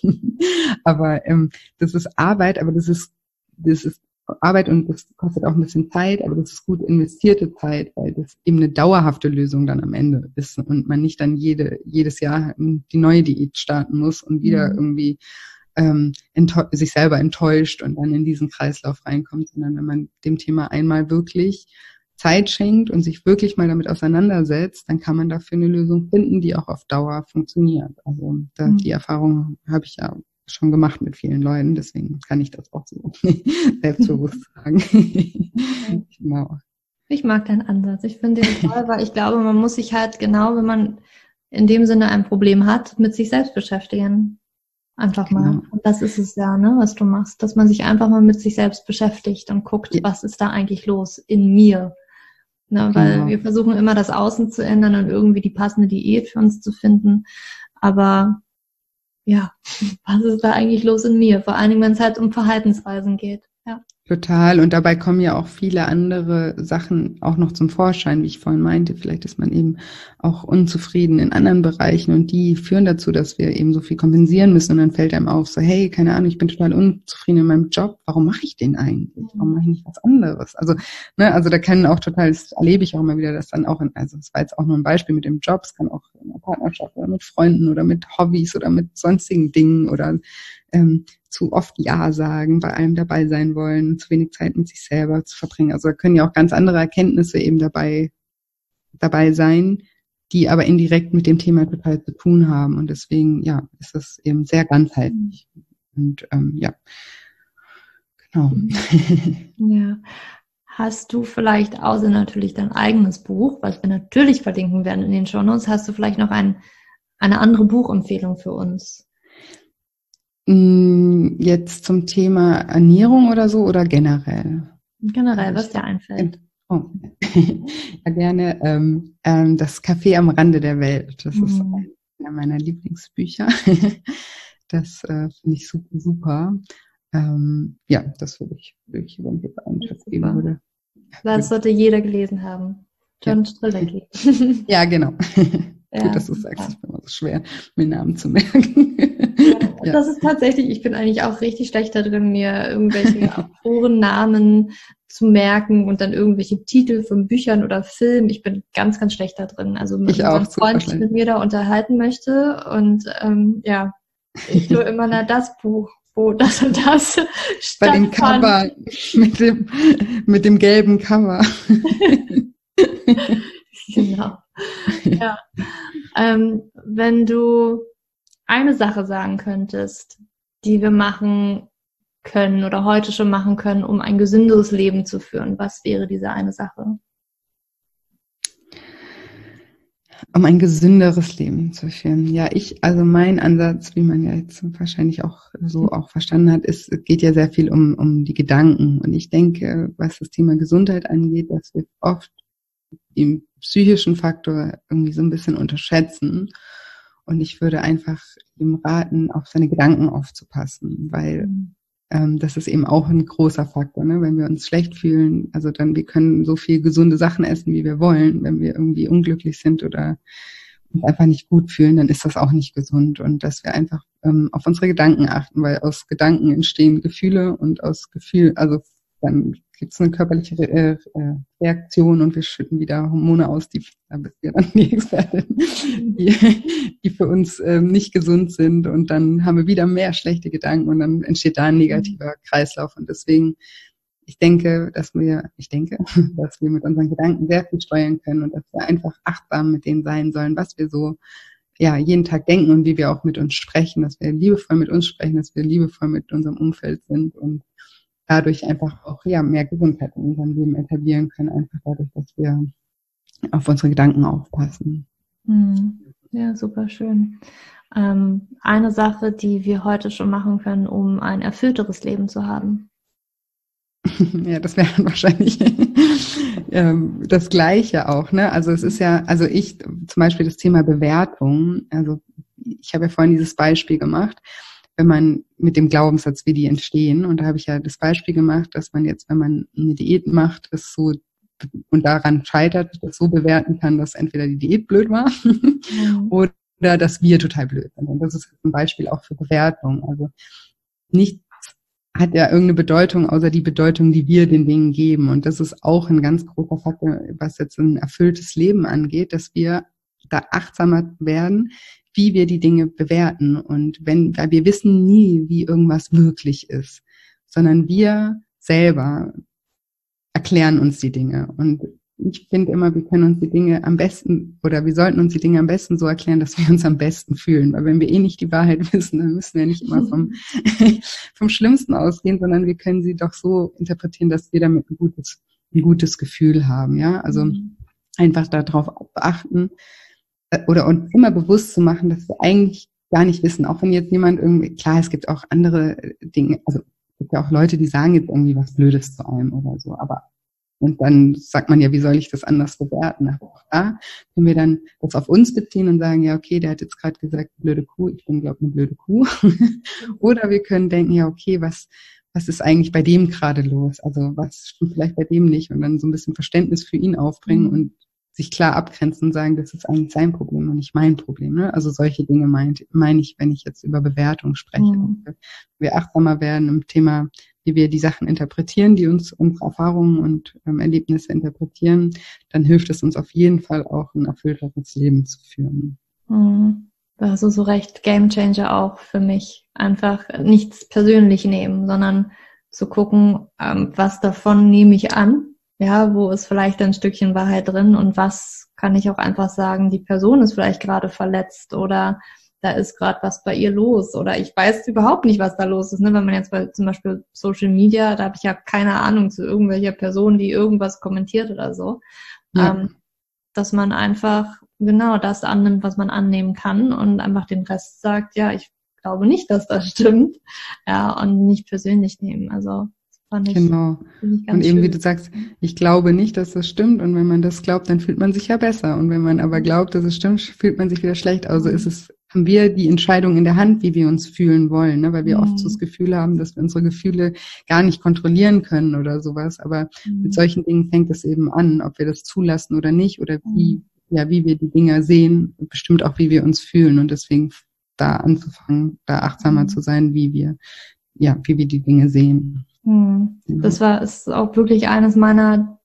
aber ähm, das ist Arbeit, aber das ist, das ist Arbeit und das kostet auch ein bisschen Zeit, aber das ist gut investierte Zeit, weil das eben eine dauerhafte Lösung dann am Ende ist und man nicht dann jede, jedes Jahr die neue Diät starten muss und wieder mhm. irgendwie ähm, sich selber enttäuscht und dann in diesen Kreislauf reinkommt, sondern wenn man dem Thema einmal wirklich Zeit schenkt und sich wirklich mal damit auseinandersetzt, dann kann man dafür eine Lösung finden, die auch auf Dauer funktioniert. Also da, mhm. die Erfahrung habe ich ja schon gemacht mit vielen Leuten, deswegen kann ich das auch so selbstbewusst sagen. genau. Ich mag deinen Ansatz. Ich finde den toll, weil ich glaube, man muss sich halt genau, wenn man in dem Sinne ein Problem hat, mit sich selbst beschäftigen. Einfach mal. Genau. Und das ist es ja, ne, was du machst, dass man sich einfach mal mit sich selbst beschäftigt und guckt, was ist da eigentlich los in mir. Ne, weil genau. wir versuchen immer das Außen zu ändern und irgendwie die passende Diät für uns zu finden. Aber ja, was ist da eigentlich los in mir? Vor allen Dingen, wenn es halt um Verhaltensweisen geht. Total. Und dabei kommen ja auch viele andere Sachen auch noch zum Vorschein, wie ich vorhin meinte. Vielleicht ist man eben auch unzufrieden in anderen Bereichen und die führen dazu, dass wir eben so viel kompensieren müssen. Und dann fällt einem auf, so, hey, keine Ahnung, ich bin total unzufrieden in meinem Job. Warum mache ich den eigentlich? Warum mache ich nicht was anderes? Also, ne, also da können auch total, das erlebe ich auch immer wieder, dass dann auch in, also es war jetzt auch nur ein Beispiel mit dem Job, es kann auch in der Partnerschaft oder mit Freunden oder mit Hobbys oder mit sonstigen Dingen oder ähm, zu oft Ja sagen, bei allem dabei sein wollen, zu wenig Zeit mit sich selber zu verbringen. Also da können ja auch ganz andere Erkenntnisse eben dabei, dabei sein, die aber indirekt mit dem Thema total zu tun haben. Und deswegen, ja, ist das eben sehr ganzheitlich. Und ähm, ja, genau. Ja. Hast du vielleicht, außer natürlich dein eigenes Buch, was wir natürlich verlinken werden in den Show Notes, hast du vielleicht noch ein, eine andere Buchempfehlung für uns? Mm, jetzt zum Thema Ernährung oder so oder generell? Generell, was dir einfällt. Oh. ja, gerne. Ähm, ähm, das Café am Rande der Welt. Das mhm. ist einer meiner Lieblingsbücher. das äh, finde ich super. super. Ähm, ja, das würde ich, würde ich wenn ich einen Tipp geben würde. Das sollte jeder gelesen haben. John ja. Strzelecki. ja, genau. Ja, Gut, dass du sagst, ich bin immer so schwer, mir Namen zu merken. ja. Das ist tatsächlich, ich bin eigentlich auch richtig schlecht da drin, mir irgendwelche Autorennamen zu merken und dann irgendwelche Titel von Büchern oder Filmen. Ich bin ganz, ganz schlecht da drin. Also mit einem Freund sich mit mir da unterhalten möchte und ähm, ja, ich nur immer na das Buch wo das und das Bei dem Cover, mit dem, mit dem gelben Cover. genau. Ja. Ähm, wenn du eine Sache sagen könntest, die wir machen können oder heute schon machen können, um ein gesünderes Leben zu führen, was wäre diese eine Sache? um ein gesünderes Leben zu führen. Ja, ich, also mein Ansatz, wie man ja jetzt wahrscheinlich auch so auch verstanden hat, ist, es geht ja sehr viel um, um die Gedanken. Und ich denke, was das Thema Gesundheit angeht, dass wir oft den psychischen Faktor irgendwie so ein bisschen unterschätzen. Und ich würde einfach ihm raten, auf seine Gedanken aufzupassen, weil mhm ähm, das ist eben auch ein großer Faktor, ne? wenn wir uns schlecht fühlen. Also dann, wir können so viel gesunde Sachen essen, wie wir wollen. Wenn wir irgendwie unglücklich sind oder uns einfach nicht gut fühlen, dann ist das auch nicht gesund. Und dass wir einfach ähm, auf unsere Gedanken achten, weil aus Gedanken entstehen Gefühle und aus Gefühl, also dann gibt es eine körperliche Re äh, Reaktion und wir schütten wieder Hormone aus, die, da bist du dann die Expertin, die, die für uns ähm, nicht gesund sind. Und dann haben wir wieder mehr schlechte Gedanken und dann entsteht da ein negativer Kreislauf. Und deswegen ich denke, dass wir, ich denke, dass wir mit unseren Gedanken sehr viel steuern können und dass wir einfach achtsam mit denen sein sollen, was wir so ja, jeden Tag denken und wie wir auch mit uns sprechen, dass wir liebevoll mit uns sprechen, dass wir liebevoll mit unserem Umfeld sind und dadurch einfach auch ja mehr Gesundheit in unserem Leben etablieren können, einfach dadurch, dass wir auf unsere Gedanken aufpassen. Hm. Ja, super schön. Ähm, eine Sache, die wir heute schon machen können, um ein erfüllteres Leben zu haben. Ja, das wäre wahrscheinlich ähm, das Gleiche auch. Ne? Also es ist ja, also ich zum Beispiel das Thema Bewertung. Also ich habe ja vorhin dieses Beispiel gemacht wenn man mit dem Glaubenssatz, wie die entstehen. Und da habe ich ja das Beispiel gemacht, dass man jetzt, wenn man eine Diät macht, das so und daran scheitert, das so bewerten kann, dass entweder die Diät blöd war mhm. oder dass wir total blöd sind. Und das ist ein Beispiel auch für Bewertung. Also nichts hat ja irgendeine Bedeutung, außer die Bedeutung, die wir den Dingen geben. Und das ist auch ein ganz großer Faktor, was jetzt ein erfülltes Leben angeht, dass wir da achtsamer werden, wie wir die Dinge bewerten. Und wenn, weil wir wissen nie, wie irgendwas wirklich ist, sondern wir selber erklären uns die Dinge. Und ich finde immer, wir können uns die Dinge am besten oder wir sollten uns die Dinge am besten so erklären, dass wir uns am besten fühlen. Weil wenn wir eh nicht die Wahrheit wissen, dann müssen wir nicht immer vom, vom Schlimmsten ausgehen, sondern wir können sie doch so interpretieren, dass wir damit ein gutes, ein gutes Gefühl haben. Ja, also mhm. einfach darauf achten, oder uns immer bewusst zu machen, dass wir eigentlich gar nicht wissen, auch wenn jetzt jemand irgendwie, klar, es gibt auch andere Dinge, also es gibt ja auch Leute, die sagen jetzt irgendwie was Blödes zu einem oder so, aber und dann sagt man ja, wie soll ich das anders bewerten? Aber auch da können wir dann das auf uns beziehen und sagen, ja, okay, der hat jetzt gerade gesagt, blöde Kuh, ich bin, glaube eine blöde Kuh. Oder wir können denken, ja, okay, was, was ist eigentlich bei dem gerade los? Also was stimmt vielleicht bei dem nicht? Und dann so ein bisschen Verständnis für ihn aufbringen mhm. und sich klar abgrenzen und sagen, das ist eigentlich sein Problem und nicht mein Problem. Ne? Also solche Dinge meine mein ich, wenn ich jetzt über Bewertung spreche. Mhm. Wir achtsamer werden im Thema, wie wir die Sachen interpretieren, die uns unsere Erfahrungen und ähm, Erlebnisse interpretieren, dann hilft es uns auf jeden Fall auch ein erfüllteres Leben zu führen. Mhm. Also so recht Game Changer auch für mich. Einfach nichts persönlich nehmen, sondern zu gucken, ähm, was davon nehme ich an ja, wo ist vielleicht ein Stückchen Wahrheit drin und was kann ich auch einfach sagen, die Person ist vielleicht gerade verletzt oder da ist gerade was bei ihr los oder ich weiß überhaupt nicht, was da los ist. Ne? Wenn man jetzt bei zum Beispiel Social Media, da habe ich ja keine Ahnung zu irgendwelcher Person, die irgendwas kommentiert oder so. Ja. Ähm, dass man einfach genau das annimmt, was man annehmen kann und einfach den Rest sagt, ja, ich glaube nicht, dass das stimmt. Ja, und nicht persönlich nehmen. Also fand ich, genau. Ich und eben schön. wie du sagst, ich glaube nicht, dass das stimmt. Und wenn man das glaubt, dann fühlt man sich ja besser. Und wenn man aber glaubt, dass es stimmt, fühlt man sich wieder schlecht. Also ist es, haben wir die Entscheidung in der Hand, wie wir uns fühlen wollen, ne? weil wir mhm. oft so das Gefühl haben, dass wir unsere Gefühle gar nicht kontrollieren können oder sowas. Aber mhm. mit solchen Dingen fängt es eben an, ob wir das zulassen oder nicht oder wie, mhm. ja, wie wir die Dinge sehen, bestimmt auch, wie wir uns fühlen. Und deswegen da anzufangen, da achtsamer mhm. zu sein, wie wir, ja, wie wir die Dinge sehen. Mhm. Das war, ist auch wirklich eines meiner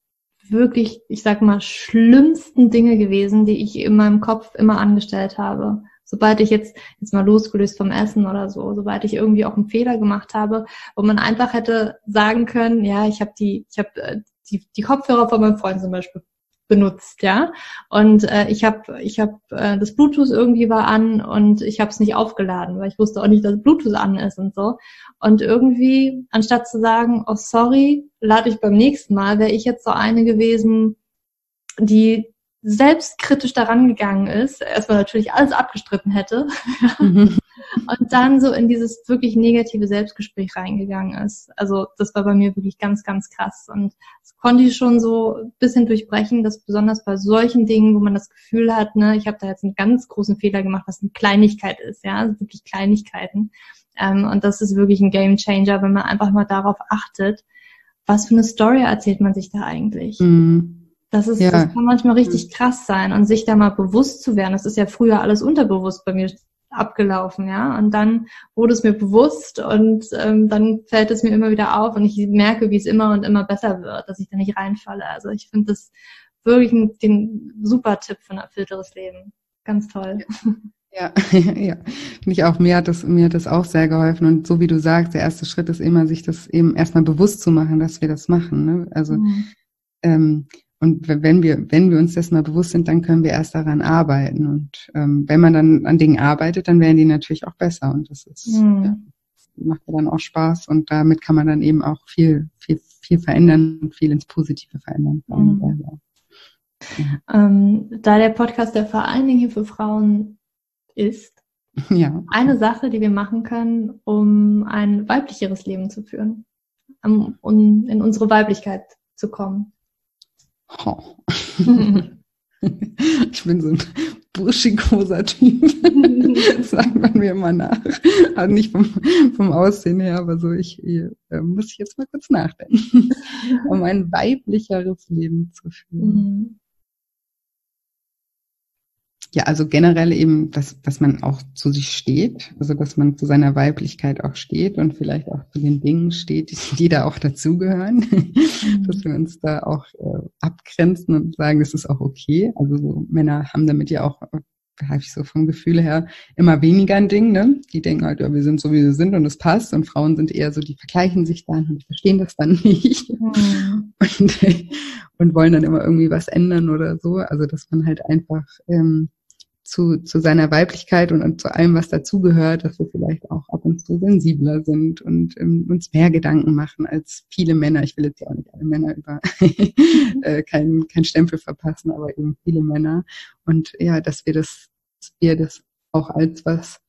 wirklich, ich sag mal, schlimmsten Dinge gewesen, die ich in meinem Kopf immer angestellt habe. Sobald ich jetzt, jetzt mal losgelöst vom Essen oder so, sobald ich irgendwie auch einen Fehler gemacht habe, wo man einfach hätte sagen können, ja, ich habe die, ich habe äh, die, die Kopfhörer von meinem Freund zum Beispiel benutzt, ja. Und äh, ich habe ich hab, äh, das Bluetooth irgendwie war an und ich habe es nicht aufgeladen, weil ich wusste auch nicht, dass Bluetooth an ist und so. Und irgendwie, anstatt zu sagen, oh sorry, lade ich beim nächsten Mal, wäre ich jetzt so eine gewesen, die selbstkritisch daran gegangen ist, erstmal natürlich alles abgestritten hätte mhm. und dann so in dieses wirklich negative Selbstgespräch reingegangen ist. Also das war bei mir wirklich ganz, ganz krass und das konnte ich schon so ein bisschen durchbrechen, dass besonders bei solchen Dingen, wo man das Gefühl hat, ne, ich habe da jetzt einen ganz großen Fehler gemacht, was eine Kleinigkeit ist, ja, also wirklich Kleinigkeiten. Ähm, und das ist wirklich ein Game Changer, wenn man einfach mal darauf achtet, was für eine Story erzählt man sich da eigentlich. Mhm das ist, ja. das kann manchmal richtig krass sein und sich da mal bewusst zu werden. Das ist ja früher alles unterbewusst bei mir abgelaufen, ja. Und dann wurde es mir bewusst und ähm, dann fällt es mir immer wieder auf und ich merke, wie es immer und immer besser wird, dass ich da nicht reinfalle. Also ich finde das wirklich ein, den super Tipp für ein erfüllteres Leben. Ganz toll. Ja, ja, finde ich auch. Mir hat das, mir hat das auch sehr geholfen. Und so wie du sagst, der erste Schritt ist immer, sich das eben erstmal bewusst zu machen, dass wir das machen. Ne? Also mhm. ähm, und wenn wir, wenn wir uns dessen mal bewusst sind, dann können wir erst daran arbeiten. Und ähm, wenn man dann an Dingen arbeitet, dann werden die natürlich auch besser. Und das ist, mhm. ja, macht ja dann auch Spaß. Und damit kann man dann eben auch viel, viel, viel verändern und viel ins Positive verändern. Mhm. Ja. Ähm, da der Podcast der vor allen Dingen hier für Frauen ist, ja. eine Sache, die wir machen können, um ein weiblicheres Leben zu führen, um in unsere Weiblichkeit zu kommen. Oh. ich bin so ein burschikoser Typ. sagt man mir immer nach. Also nicht vom, vom Aussehen her, aber so, ich, äh, muss ich jetzt mal kurz nachdenken, um ein weiblicheres Leben zu führen. Ja, also generell eben, dass, dass man auch zu sich steht, also dass man zu seiner Weiblichkeit auch steht und vielleicht auch zu den Dingen steht, die da auch dazugehören, mhm. dass wir uns da auch äh, abgrenzen und sagen, das ist auch okay. Also so Männer haben damit ja auch, habe ich so vom Gefühl her, immer weniger ein Ding, ne? Die denken halt, ja, wir sind so, wie wir sind und es passt. Und Frauen sind eher so, die vergleichen sich dann und verstehen das dann nicht. Mhm. Und, und wollen dann immer irgendwie was ändern oder so. Also dass man halt einfach ähm, zu, zu seiner Weiblichkeit und, und zu allem, was dazugehört, dass wir vielleicht auch ab und zu sensibler sind und ähm, uns mehr Gedanken machen als viele Männer. Ich will jetzt ja auch nicht alle Männer über äh, keinen kein Stempel verpassen, aber eben viele Männer. Und ja, dass wir das, dass wir das auch als was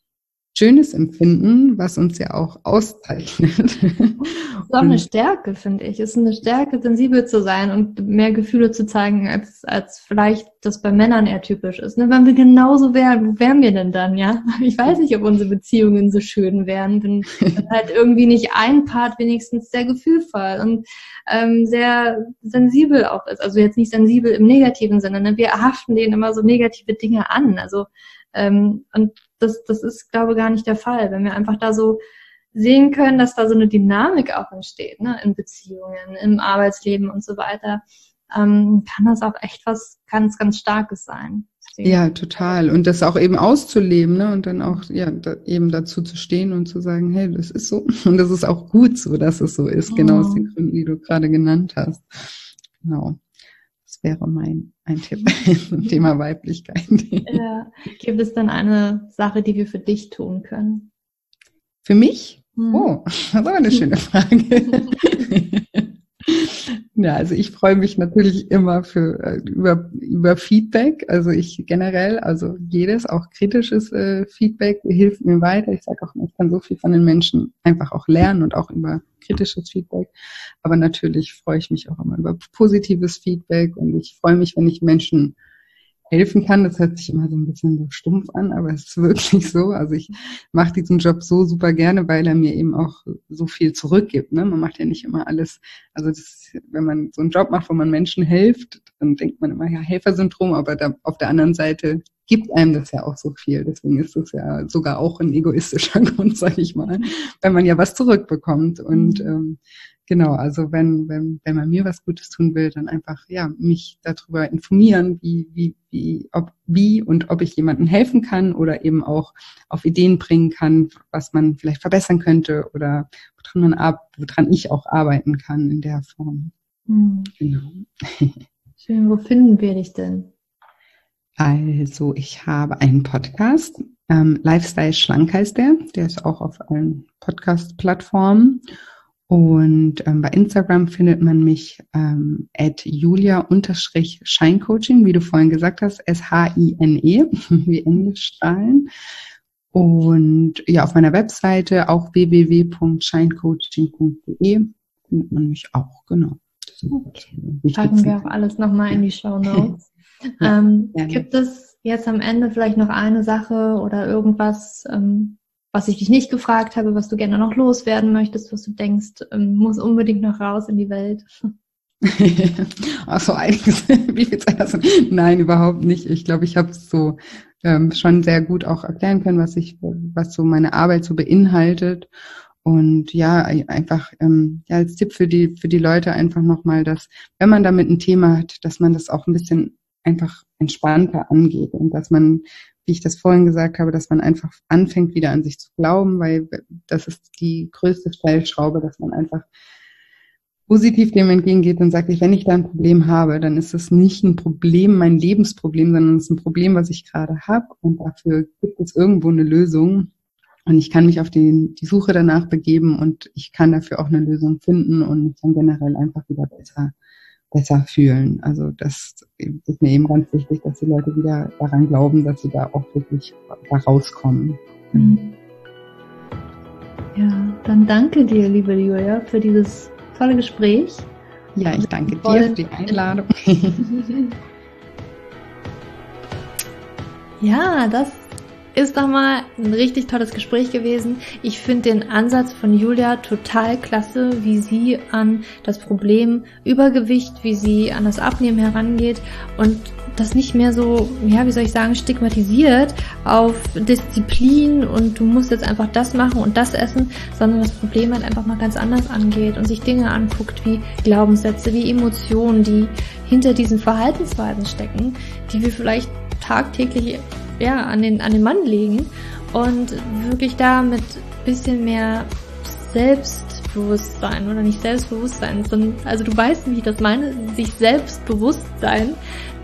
Schönes empfinden, was uns ja auch auszeichnet. Das ist auch eine Stärke, finde ich. Es ist eine Stärke, sensibel zu sein und mehr Gefühle zu zeigen, als, als vielleicht das bei Männern eher typisch ist. Ne? Wenn wir genauso wären, wo wären wir denn dann, ja? Ich weiß nicht, ob unsere Beziehungen so schön wären, wenn, wenn halt irgendwie nicht ein Part wenigstens sehr gefühlvoll und ähm, sehr sensibel auch ist. Also jetzt nicht sensibel im negativen Sinne. Ne? Wir haften denen immer so negative Dinge an. Also ähm, und das, das ist, glaube ich, gar nicht der Fall. Wenn wir einfach da so sehen können, dass da so eine Dynamik auch entsteht, ne, in Beziehungen, im Arbeitsleben und so weiter, ähm, kann das auch echt was ganz, ganz Starkes sein. Ja, total. Und das auch eben auszuleben, ne? Und dann auch, ja, da, eben dazu zu stehen und zu sagen, hey, das ist so. Und das ist auch gut so, dass es so ist, genau aus den Gründen, die du gerade genannt hast. Genau. Das wäre mein ein Tipp zum Thema Weiblichkeit. Ja. Gibt es dann eine Sache, die wir für dich tun können? Für mich? Hm. Oh, das war eine schöne Frage. Ja, also ich freue mich natürlich immer für äh, über über Feedback. Also ich generell, also jedes, auch kritisches äh, Feedback hilft mir weiter. Ich sage auch, ich kann so viel von den Menschen einfach auch lernen und auch über kritisches Feedback. Aber natürlich freue ich mich auch immer über positives Feedback und ich freue mich, wenn ich Menschen helfen kann. Das hört sich immer so ein bisschen so stumpf an, aber es ist wirklich so. Also ich mache diesen Job so super gerne, weil er mir eben auch so viel zurückgibt. Ne? Man macht ja nicht immer alles. Also das, wenn man so einen Job macht, wo man Menschen hilft, dann denkt man immer, ja, Helfersyndrom, aber da, auf der anderen Seite gibt einem das ja auch so viel. Deswegen ist es ja sogar auch ein egoistischer Grund, sage ich mal, weil man ja was zurückbekommt. Und mhm. ähm, genau, also wenn, wenn, wenn man mir was Gutes tun will, dann einfach ja mich darüber informieren, wie, wie, wie, ob, wie und ob ich jemandem helfen kann oder eben auch auf Ideen bringen kann, was man vielleicht verbessern könnte oder woran man ab, woran ich auch arbeiten kann in der Form. Mhm. Genau. Schön, wo finden wir dich denn? Also ich habe einen Podcast, ähm, Lifestyle Schlank heißt der, der ist auch auf allen Podcast-Plattformen. Und ähm, bei Instagram findet man mich ähm, at julia-scheincoaching, wie du vorhin gesagt hast, S-H-I-N-E, wie Englischstrahlen. Und ja, auf meiner Webseite auch www.scheincoaching.de findet man mich auch, genau. Okay. Packen wir auch alles nochmal in die Show Notes. ähm, gibt es jetzt am Ende vielleicht noch eine Sache oder irgendwas, ähm, was ich dich nicht gefragt habe, was du gerne noch loswerden möchtest, was du denkst, ähm, muss unbedingt noch raus in die Welt? Ach so, einiges. Wie viel Zeit hast du? Nein, überhaupt nicht. Ich glaube, ich habe es so ähm, schon sehr gut auch erklären können, was ich, was so meine Arbeit so beinhaltet. Und ja, einfach ähm, ja, als Tipp für die für die Leute einfach nochmal, dass wenn man damit ein Thema hat, dass man das auch ein bisschen einfach entspannter angeht und dass man wie ich das vorhin gesagt habe, dass man einfach anfängt, wieder an sich zu glauben, weil das ist die größte Stellschraube, dass man einfach positiv dem entgegengeht und sagt, wenn ich da ein Problem habe, dann ist es nicht ein Problem, mein Lebensproblem, sondern es ist ein Problem, was ich gerade habe und dafür gibt es irgendwo eine Lösung. Und ich kann mich auf die, die Suche danach begeben und ich kann dafür auch eine Lösung finden und mich dann generell einfach wieder besser besser fühlen. Also das ist mir eben ganz wichtig, dass die Leute wieder daran glauben, dass sie da auch wirklich da rauskommen. Mhm. Ja, dann danke dir, liebe Julia, für dieses tolle Gespräch. Ja, ich danke dir für die Einladung. ja, das ist doch mal ein richtig tolles Gespräch gewesen. Ich finde den Ansatz von Julia total klasse, wie sie an das Problem Übergewicht, wie sie an das Abnehmen herangeht und das nicht mehr so, ja, wie soll ich sagen, stigmatisiert auf Disziplin und du musst jetzt einfach das machen und das essen, sondern das Problem halt einfach mal ganz anders angeht und sich Dinge anguckt wie Glaubenssätze, wie Emotionen, die hinter diesen Verhaltensweisen stecken, die wir vielleicht tagtäglich ja, an den, an den Mann legen und wirklich da mit bisschen mehr Selbstbewusstsein oder nicht Selbstbewusstsein, sondern, also du weißt, wie ich das meine, sich Selbstbewusstsein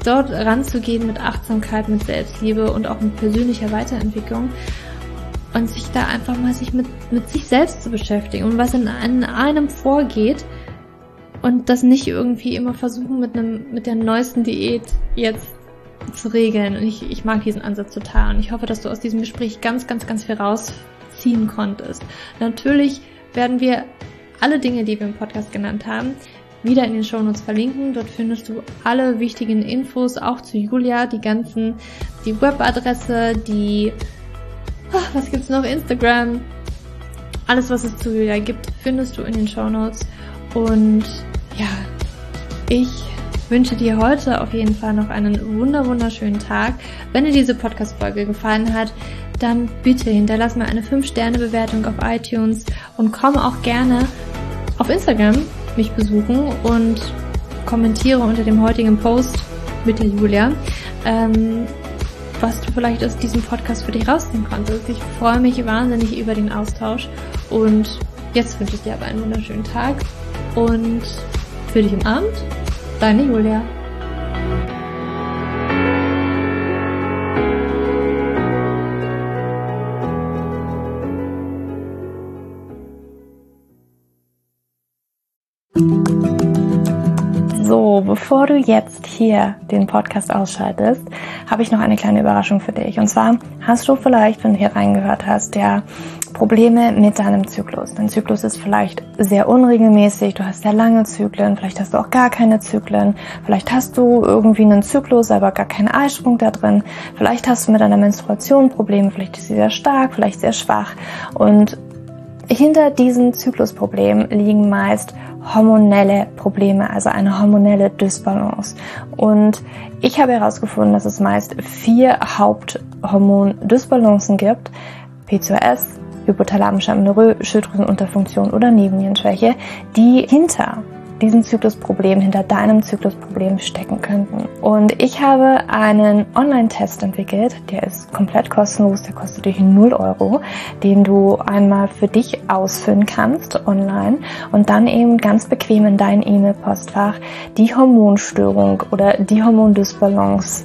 dort ranzugehen mit Achtsamkeit, mit Selbstliebe und auch mit persönlicher Weiterentwicklung und sich da einfach mal sich mit, mit sich selbst zu beschäftigen und was in, in einem vorgeht und das nicht irgendwie immer versuchen mit einem, mit der neuesten Diät jetzt zu regeln. Und ich, ich mag diesen Ansatz total. Und ich hoffe, dass du aus diesem Gespräch ganz, ganz, ganz viel rausziehen konntest. Natürlich werden wir alle Dinge, die wir im Podcast genannt haben, wieder in den Shownotes verlinken. Dort findest du alle wichtigen Infos, auch zu Julia, die ganzen, die Webadresse, die, ach, was gibt's noch, Instagram, alles, was es zu Julia gibt, findest du in den Shownotes. Und ja, ich wünsche dir heute auf jeden Fall noch einen wunder wunderschönen Tag. Wenn dir diese Podcast-Folge gefallen hat, dann bitte hinterlass mir eine 5-Sterne-Bewertung auf iTunes und komm auch gerne auf Instagram mich besuchen und kommentiere unter dem heutigen Post mit der Julia, ähm, was du vielleicht aus diesem Podcast für dich rausziehen konntest. Ich freue mich wahnsinnig über den Austausch und jetzt wünsche ich dir aber einen wunderschönen Tag und für dich im Abend Deine Julia. So, bevor du jetzt hier den Podcast ausschaltest, habe ich noch eine kleine Überraschung für dich. Und zwar hast du vielleicht, wenn du hier reingehört hast, ja Probleme mit deinem Zyklus. Dein Zyklus ist vielleicht sehr unregelmäßig, du hast sehr lange Zyklen, vielleicht hast du auch gar keine Zyklen, vielleicht hast du irgendwie einen Zyklus, aber gar keinen Eisprung da drin, vielleicht hast du mit deiner Menstruation Probleme, vielleicht ist sie sehr stark, vielleicht sehr schwach und hinter diesen Zyklusproblemen liegen meist hormonelle Probleme, also eine hormonelle Dysbalance. Und ich habe herausgefunden, dass es meist vier Haupthormon-Dysbalancen gibt. PCOS, hypothalamische Amenorrhoe, Schilddrüsenunterfunktion oder Nebennierenschwäche, die hinter diesem Zyklusproblem, hinter deinem Zyklusproblem stecken könnten. Und ich habe einen Online-Test entwickelt, der ist komplett kostenlos, der kostet dich 0 Euro, den du einmal für dich ausfüllen kannst online und dann eben ganz bequem in dein E-Mail-Postfach die Hormonstörung oder die Hormondysbalance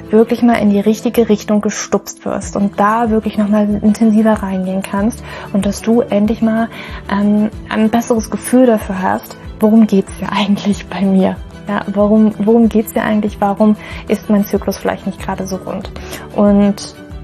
wirklich mal in die richtige Richtung gestupst wirst und da wirklich nochmal intensiver reingehen kannst und dass du endlich mal ähm, ein besseres Gefühl dafür hast, worum geht's ja eigentlich bei mir? Ja, warum, worum geht's dir eigentlich? Warum ist mein Zyklus vielleicht nicht gerade so rund? Und